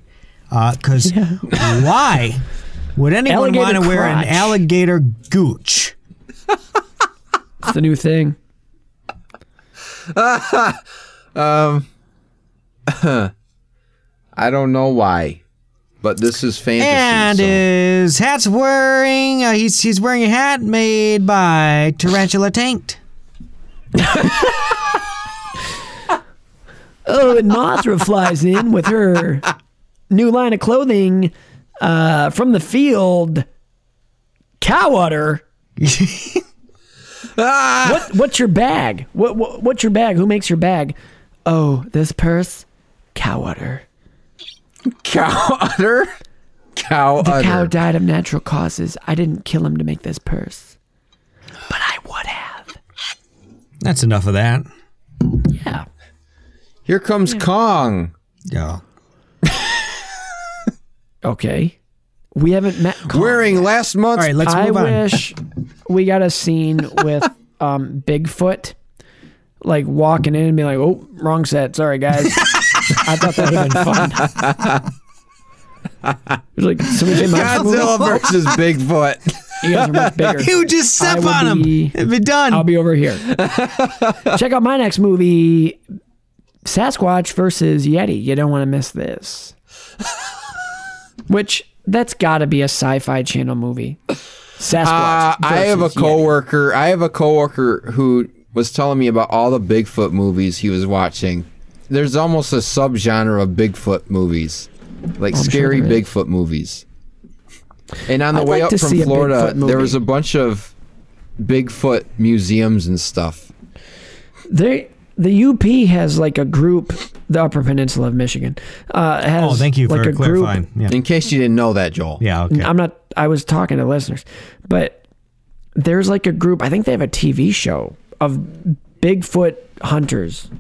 uh, Because why would anyone want to wear an alligator gooch? It's the new thing. I don't know why, but this is fantasy. And so- his hat's wearing. Uh, he's he's wearing a hat made by Tarantula Tanked. Oh, and Mothra flies in with her new line of clothing uh, from the field. Cow udder. Ah! what, what's your bag? What, what what's your bag? Who makes your bag? Oh, this purse, cow udder. cow udder. Cow The udder. cow died of natural causes. I didn't kill him to make this purse, but I would have. That's enough of that. Yeah. Here comes Kong. Yeah. Okay. We haven't met. Kong. Wearing last month's All right, let's I move on. wish we got a scene with um, Bigfoot, like walking in and being like, "Oh, wrong set. Sorry, guys." I thought that would have been fun. It was like somebody say my movie. Godzilla versus Bigfoot. You guys are much bigger. You just step I will on him. be- It'd be done. I'll be over here. Check out my next movie, Sasquatch versus Yeti. You don't want to miss this. Which that's got to be a Sci-Fi Channel movie. Sasquatch. Uh, I have a versus Yeti. coworker. I have a coworker who was telling me about all the Bigfoot movies he was watching. There's almost a subgenre of Bigfoot movies, like I'm scary is. Bigfoot movies. And on the I'd way like up from Florida, there was a bunch of Bigfoot museums and stuff. They the UP has like a group, the Upper Peninsula of Michigan. Uh, has oh, thank you like for a group. clarifying. Yeah. In case you didn't know that, Joel. Yeah. Okay. I'm not. I was talking to listeners, but there's like a group. I think they have a TV show of Bigfoot hunters,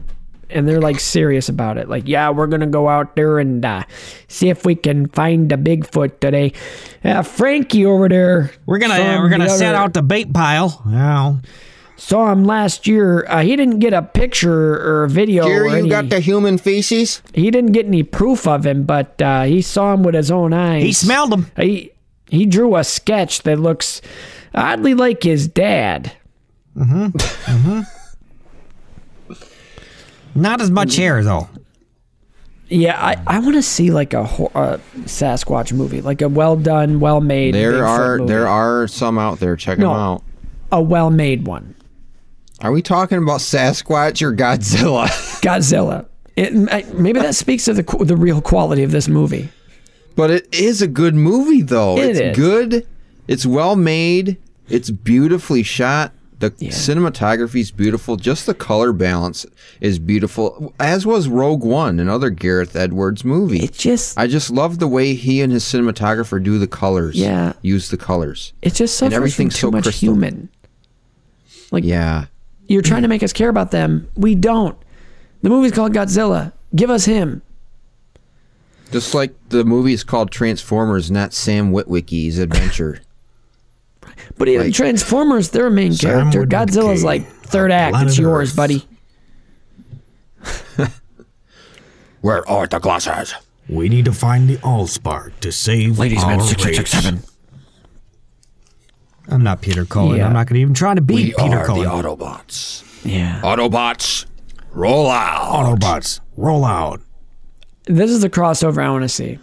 and they're like serious about it. Like, yeah, we're gonna go out there and uh, see if we can find a Bigfoot today. Uh, Frankie over there. we're gonna from we're gonna the set out the bait pile. Yeah. Saw him last year. Uh, he didn't get a picture or a video. or Jerry, you any- got the human feces? he didn't get any proof of him, but uh, he saw him with his own eyes. He smelled him. He he drew a sketch that looks oddly like his dad. Hmm. Hmm. Not as much hair though. Yeah, I, I want to see like a, a Sasquatch movie, like a well done, well made. There are there are some out there. Check No. them out. a well made one. Are we talking about Sasquatch or Godzilla? Godzilla. It, maybe that speaks to the the real quality of this movie. But it is a good movie, though. It it's is. good. It's well made. It's beautifully shot. The cinematography is beautiful. Just the color balance is beautiful, as was Rogue One, another Gareth Edwards movie. It just I just love the way he and his cinematographer do the colors. Yeah. use the colors. it just suffers from everything's too so much crystal. human. Yeah, You're trying to make us care about them. We don't. The movie's called Godzilla. Give us him. just like the movie is called Transformers, not Sam Witwicky's adventure. But in Like- Transformers, they're a main Sam character. Witwicky, Godzilla's like third act. It's yours, Earth. buddy. Where are the glasses? We need to find the Allspark to save Ladies, our man, six, six, six, race. seven. I'm not Peter Cullen. Yeah. I'm not going to even try to beat Peter Cullen. the Autobots. Yeah. Autobots, roll out. Autobots, roll out. This is the crossover I want to see.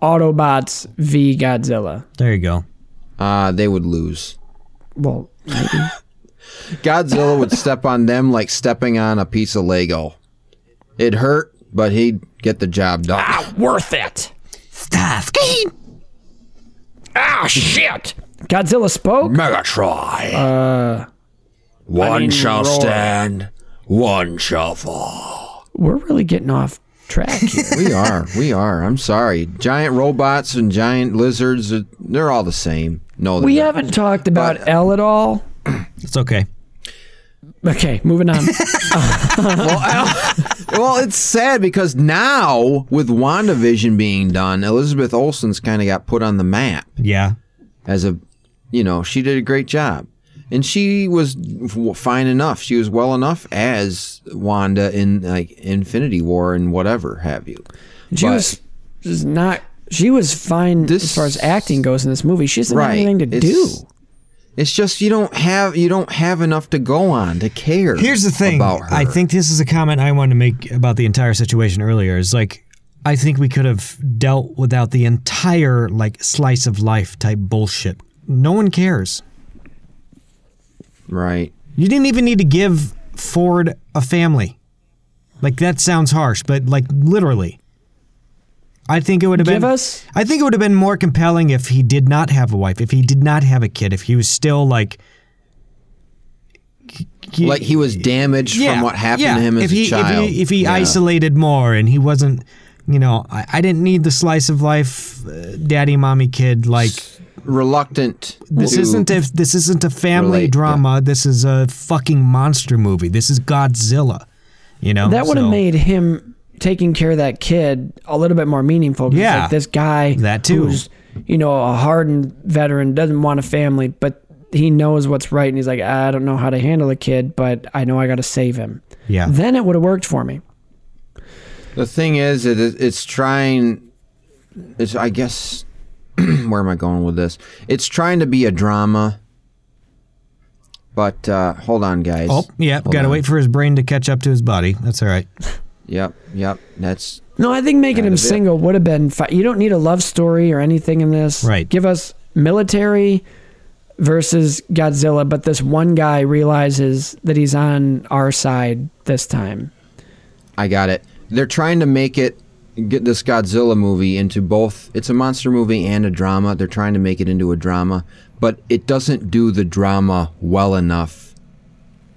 Autobots v Godzilla. There you go. Uh, they would lose. Well, maybe. Godzilla would step on them like stepping on a piece of Lego. It hurt, but he'd get the job done. Ah, worth it. Starsky. Ah, shit. Godzilla spoke. Megatron. Uh, one mean, shall roar. stand, one shall fall. We're really getting off track here. We are, we are. I'm sorry. Giant robots and giant lizards, uh, they're all the same. No, we not. haven't talked about Elle at all. It's okay. Okay, moving on. Well, it's sad because now with WandaVision being done, Elizabeth Olsen's kind of got put on the map. Yeah. as a you know she did a great job and she was fine enough she was well enough as wanda in like infinity war and whatever have you She But- was just not. She was fine This- as far as acting goes in this movie. She doesn't have anything to do. It's- It's just you don't have you don't have enough to go on to care. Here's the thing. about her. I think this is a comment I wanted to make about the entire situation earlier. Is like I think we could have dealt without the entire like slice of life type bullshit. No one cares. right. You didn't even need to give Ford a family. Like that sounds harsh, but like literally. I think it would have Give been us- I think it would have been more compelling if he did not have a wife, if he did not have a kid, if he was still like he- Like he was damaged from what happened yeah. to him as if he, a child. If he, if he Yeah. isolated more and he wasn't, you know, I, I didn't need the slice of life, uh, daddy, mommy, kid. Like reluctant. this to- isn't a this isn't a family relate, drama. This is a fucking monster movie. This is Godzilla. You know That would have So- made him taking care of that kid a little bit more meaningful. 'cause, Yeah. like this guy That too. who's you know a hardened veteran doesn't want a family, but he knows what's right, and he's like, I don't know how to handle a kid, but I know I got to save him. Yeah. Then it would have worked for me. The thing is, it is it's trying. It's I guess. where am I going with this? It's trying to be a drama. But uh, hold on, guys. Oh, yeah. Got to wait for his brain to catch up to his body. That's all right. Yep, yep. That's No, I think making him single would have been fine. You don't need a love story or anything in this. Right. Give us military versus Godzilla, but this one guy realizes that he's on our side this time. I got it. They're trying to make it get this Godzilla movie into both. It's a monster movie and a drama. They're trying to make it into a drama, but it doesn't do the drama well enough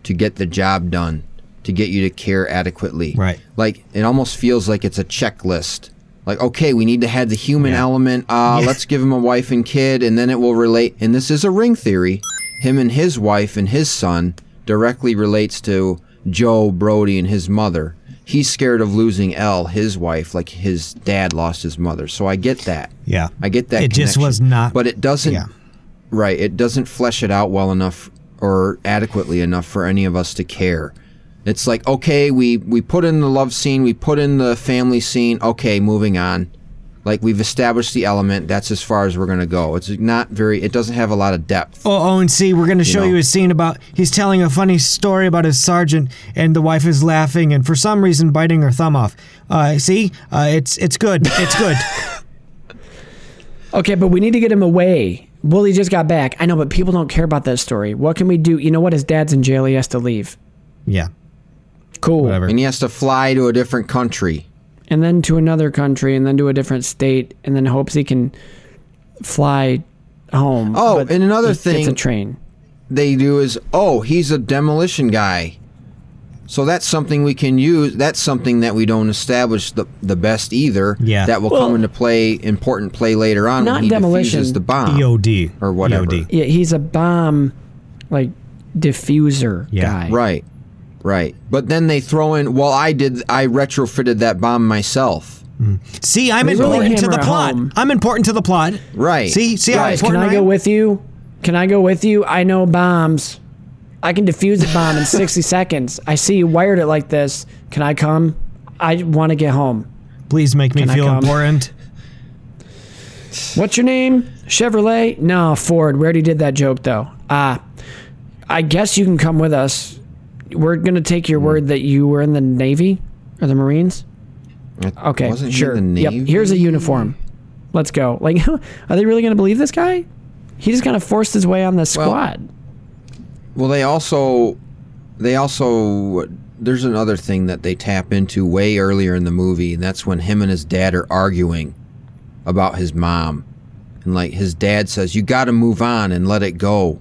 to get the job done, to get you to care adequately. Right. Like it almost feels like it's a checklist. Like okay, we need to have the human Yeah. element. Uh, Yeah. let's give him a wife and kid, and then it will relate. And this is a ring theory. Him and his wife and his son directly relates to Joe Brody and his mother. He's scared of losing Elle, his wife, like his dad lost his mother. So I get that. Yeah. I get that. It just was not- But it doesn't. yeah. Right. It doesn't flesh it out well enough or adequately enough for any of us to care. It's like okay, we we put in the love scene, we put in the family scene. Okay, moving on. Like we've established the element. That's as far as we're gonna go. It's not very. It doesn't have a lot of depth. Oh, oh, and see, we're going to show know. you a scene about he's telling a funny story about his sergeant, and the wife is laughing, and for some reason biting her thumb off. Uh, see, uh, it's it's good, it's good. Okay, but we need to get him away. Wooly just got back. I know, but people don't care about that story. What can we do? You know what? His dad's in jail. He has to leave. yeah, Cool. whatever. And he has to fly to a different country. And then to another country, and then to a different state, and then hopes he can fly home. Oh, But and another he gets thing- a train. they do is, oh, he's a demolition guy. So that's something we can use. That's something that we don't establish the, the best either. Yeah. That will Well- come into play, important play later on Not when he demolition. defuses the bomb. EOD Or whatever. EOD. Yeah, he's a bomb, like diffuser Yeah. guy. Right. Right. But then they throw in, well, I did, I retrofitted that bomb myself. See, I'm They really important to the plot. home. I'm important to the plot. Right. See, see Right. Guys, can important I go am? with you? Can I go with you? I know bombs. I can defuse a bomb in 60 seconds. I see you wired it like this. Can I come? I want to get home. Please make me Can feel important. What's your name? Chevrolet? No, Ford. We already did that joke though. Ah, I guess you can come with us. We're gonna take your mm. word that you were in the Navy or the Marines. I- Okay, Wasn't sure. in the Yep. Here's a uniform. Let's go. Like, are they really gonna believe this guy? He just kind of forced his way on the squad. Well, they also, they also, there's another thing that they tap into way earlier in the movie, and that's when him and his dad are arguing about his mom. And like his dad says, you got to move on and let it go.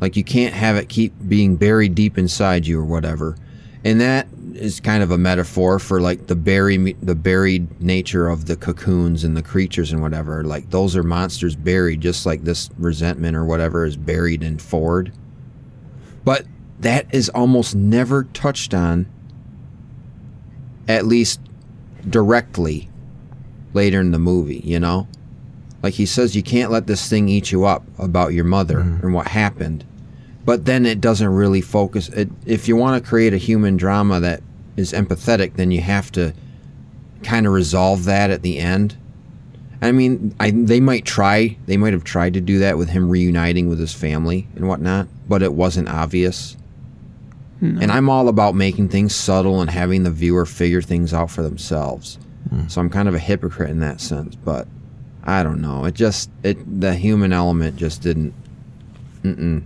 Like you can't have it keep being buried deep inside you or whatever. And that is kind of a metaphor for like the bury the buried nature of the cocoons and the creatures and whatever. Like those are monsters buried, just like this resentment or whatever is buried in Ford. But that is almost never touched on, at least directly, later in the movie. You know, like he says, you can't let this thing eat you up about your mother mm-hmm. and what happened. But then it doesn't really focus. It, if you want to create a human drama that is empathetic, then you have to kind of resolve that at the end. I mean, I they might try. They might have tried to do that with him reuniting with his family and whatnot, but it wasn't obvious. Hmm. And I'm all about making things subtle and having the viewer figure things out for themselves. Hmm. So I'm kind of a hypocrite in that sense, but I don't know. It just it the human element just didn't. Mm-mm.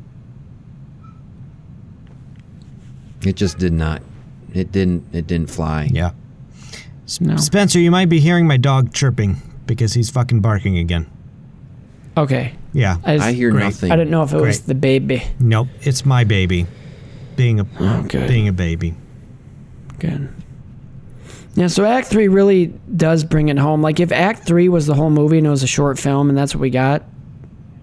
It just did not. It didn't. It didn't fly. Yeah. No. Spencer, you might be hearing my dog chirping because he's fucking barking again. Okay. Yeah. I, just, I hear Great. nothing. I didn't know if it was the baby. Nope. It's my baby. Being a Oh, being a baby. Good. Yeah, so Act Three really does bring it home. Like if Act Three was the whole movie and it was a short film and that's what we got,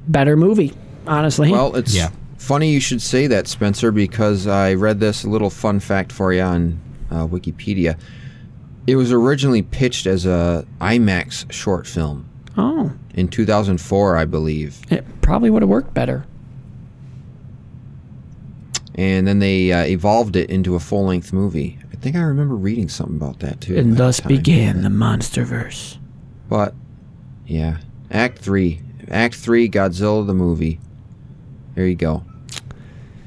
better movie, honestly. Well, it's Yeah. funny you should say that, Spencer, because I read this little fun fact for you on uh, Wikipedia. It was originally pitched as a IMAX short film oh, in 2004, I believe, it probably would have worked better. and then they uh, evolved it into a full-length movie. I think I remember reading something about that too. And thus time. began the MonsterVerse. But yeah, Act Three, Act Three, Godzilla the movie. There you go.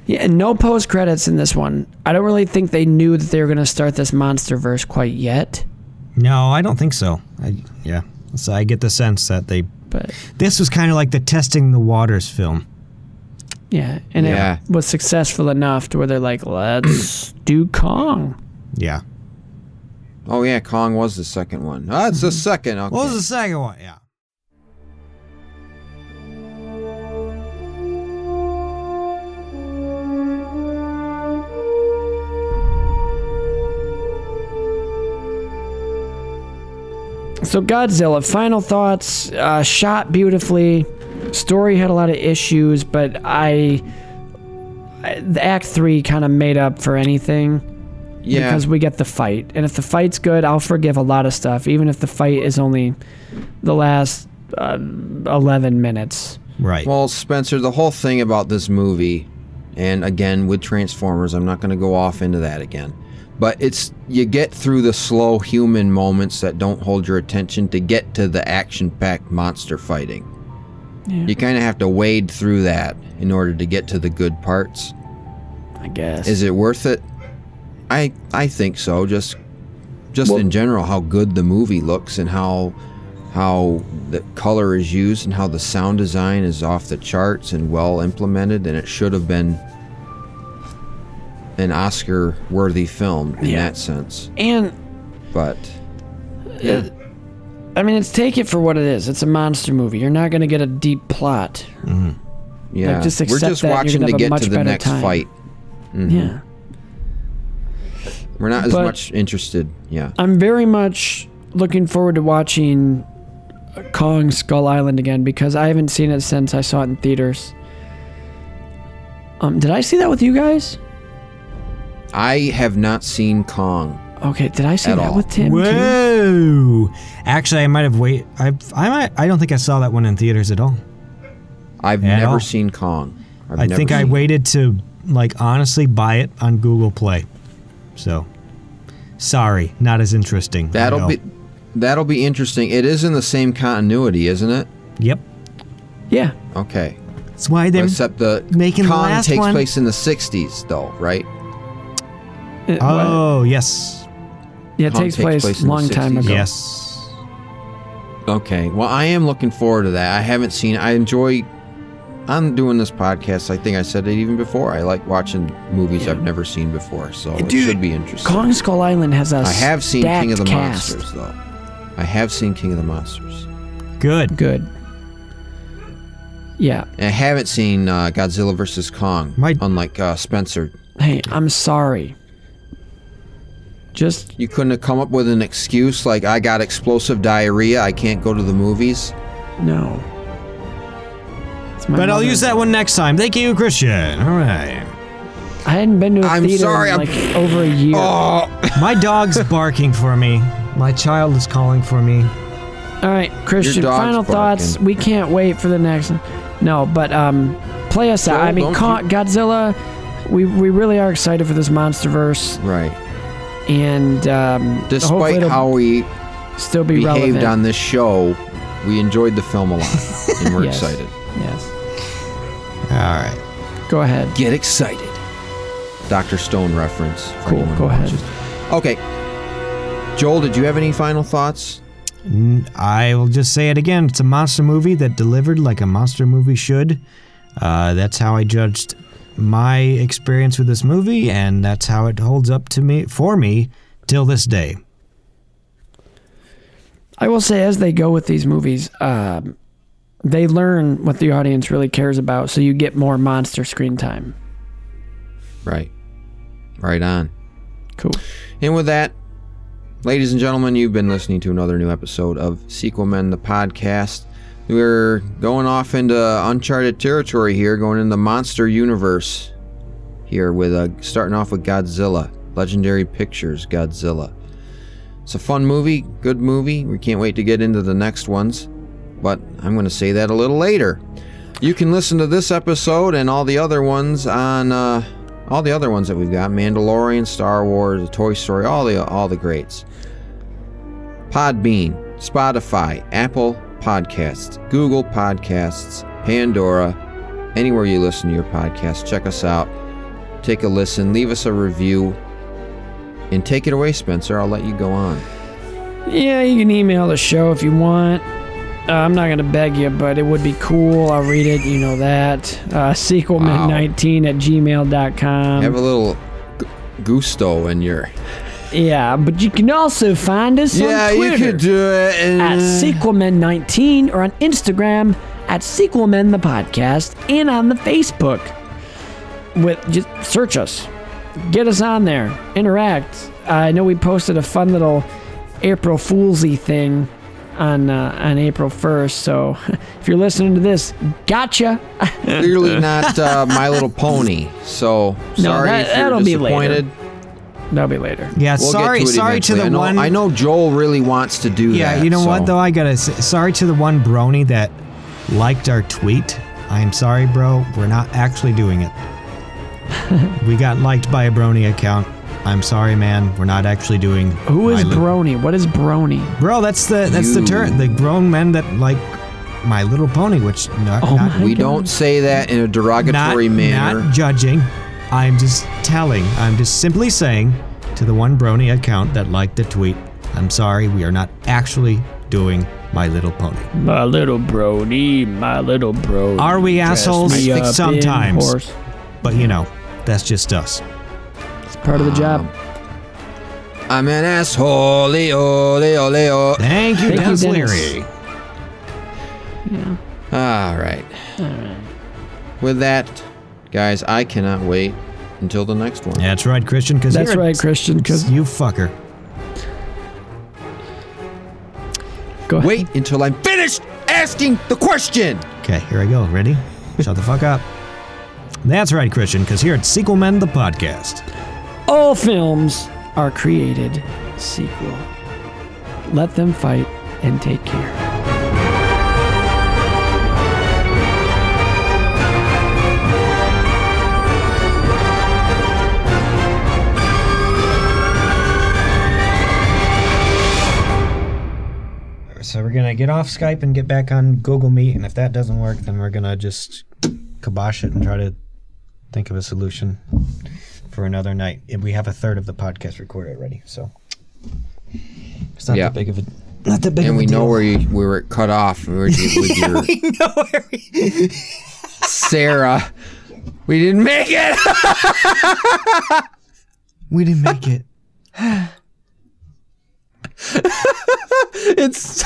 Yeah, and no post credits in this one. I don't really think they knew that they were going to start this MonsterVerse quite yet. No, I don't think so. I, yeah. So I get the sense that they. But This was kind of like the testing the waters film. yeah, and Yeah. it was successful enough to where they're like, let's do Kong. Yeah. Oh yeah, Kong was the second one. That's the second. Okay. What was the second one? Yeah. So Godzilla, final thoughts. Uh, shot beautifully. Story had a lot of issues, but I, I the Act Three kind of made up for anything yeah. because we get the fight, and if the fight's good, I'll forgive a lot of stuff, even if the fight is only the last uh, eleven minutes. Right. Well, Spencer, the whole thing about this movie, and again with Transformers, I'm not going to go off into that again. But it's you get through the slow human moments that don't hold your attention to get to the action-packed monster fighting. Yeah. You kind of have to wade through that in order to get to the good parts. I guess. Is it worth it? I I think so. Just just Well- in general, how good the movie looks and how how the color is used and how the sound design is off the charts and well implemented, and it should have been an Oscar-worthy film in Yeah. that sense. and But uh, yeah, I mean, it's take it for what it is. It's a monster movie. You're not going to get a deep plot. Mm-hmm. yeah, just we're just that watching to get to the next time. fight. Mm-hmm. Yeah. We're not as But- much interested. Yeah. I'm very much looking forward to watching Kong Skull Island again because I haven't seen it since I saw it in theaters. Um, did I see that with you guys? I have not seen Kong. Okay, did I see that all. with Tim too? Whoa! Actually, I might have wait. I I might. I don't think I saw that one in theaters at all. I've At never all. seen Kong. I've I never think I seen- waited to like honestly buy it on Google Play. So, sorry, not as interesting. That'll be that'll be interesting. It is in the same continuity, isn't it? Yep. Yeah. Okay. That's why they're. Except the making the Kong last takes one- place in the '60s, though, right? It, what? oh yes, yeah, it takes, takes place place a long time ago. yes. Okay. Well, I am looking forward to that. I haven't seen. I enjoy. I'm doing this podcast. I think I said it even before. I like watching movies I've never seen before, so it should be interesting. Kong Skull Island has a I have seen King of the cast. Monsters, though. I have seen King of the Monsters. Good. Good. Yeah. And I haven't seen uh, Godzilla vs Kong. My- unlike uh, Spencer, Hey, I'm sorry. Just you couldn't have come up with an excuse like I got explosive diarrhea. I can't go to the movies. no. It's my But I'll mother- use that one next time. Thank you, Christian. All right. I hadn't been to a I'm theater sorry, in I'm- like over a year. Oh, My dog's barking for me. My child is calling for me. All right, Christian. dog's Final thoughts. barking. We can't wait for the next one. No, but um, play us out. Joel, I mean, don't Con- Godzilla. We we really are excited for this MonsterVerse, right. and um, hopefully Despite it'll how we still be behaved relevant. on this show, we enjoyed the film a lot, and we're Yes. excited. Yes. All right. Go ahead. Get excited. Dr. Stone reference. for Cool, anyone go ahead. watches. Okay. Joel, did you have any final thoughts? N- I will just say it again. It's a monster movie that delivered like a monster movie should. Uh, that's how I judged my experience with this movie, and that's how it holds up to me for me till this day. I will say, as they go with these movies, um, they learn what the audience really cares about, so you get more monster screen time. Right. Right on. Cool. And with that, ladies and gentlemen, you've been listening to another new episode of Sequel Men, the podcast. We're going off into uncharted territory here, going into the monster universe here with uh, starting off with Godzilla, Legendary Pictures Godzilla. It's a fun movie, good movie. We can't wait to get into the next ones, but I'm going to say that a little later. You can listen to this episode and all the other ones on uh, all the other ones that we've got: Mandalorian, Star Wars, Toy Story, all the all the greats. Podbean, Spotify, Apple Podcasts, Google Podcasts, Pandora, anywhere you listen to your podcast. Check us out. Take a listen. Leave us a review. And take it away, Spencer. I'll let you go on. Yeah, you can email the show if you want. Uh, I'm not going to beg you, but it would be cool. I'll read it. You know that. Uh, sequelman19 at gmail.com. Have a little gu- gusto in your. yeah, but you can also find us Yeah, on Twitter you could do it. at sequelman19 or on Instagram at sequelman the podcast and on the Facebook. With just search us, get us on there, interact. I know we posted a fun little April Foolsy thing on uh, on April 1st. So if you're listening to this, gotcha. Clearly not uh, My Little Pony. So No, sorry that- if you're that'll be later. That'll be later. Yeah, We'll sorry, to it sorry to the I know, one. I know Joel really wants to do Yeah, that. Yeah, you know what though? I gotta say, sorry to the one brony that liked our tweet. I'm sorry, bro. We're not actually doing it. we got liked by a brony account. I'm sorry, man. We're not actually doing. Who is Li- Brony? What is Brony? Bro, that's the that's the You. term. The grown men that like My Little Pony, which not Oh not, We God. don't say that in a not, derogatory manner. not judging. I'm just telling. I'm just simply saying to the one brony account that liked the tweet. I'm sorry. We are not actually doing My Little Pony. My little Brony, my little Brony. Are we assholes? me I think sometimes. But you know, that's just us. It's part of the job. Um, I'm an asshole. Leo, Leo, Leo. Thank you, Thank you, Denis Denis. Leary. All right. With that, guys, I cannot wait until the next one. That's right, Christian. Because That's right, Christian. Because you fucker. go ahead. Wait until I'm finished asking the question. Okay, here I go. Ready? Shut the fuck up. That's right, Christian. Because here at Sequel Men, the podcast. All films are created sequel. Let them fight and take care. So we're gonna get off Skype and get back on Google Meet, and if that doesn't work, then we're gonna just kibosh it and try to think of a solution for another night. And we have a third of the podcast recorded already, so it's not Yeah. that big of a not that big And of a we know where you we were cut off with your, with your we know where we- Sarah. We didn't make it. we didn't make it. It's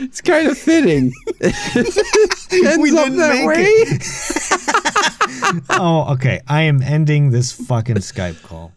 it's kind of fitting. Ends We didn't that make way. Oh, okay. I am ending this fucking Skype call.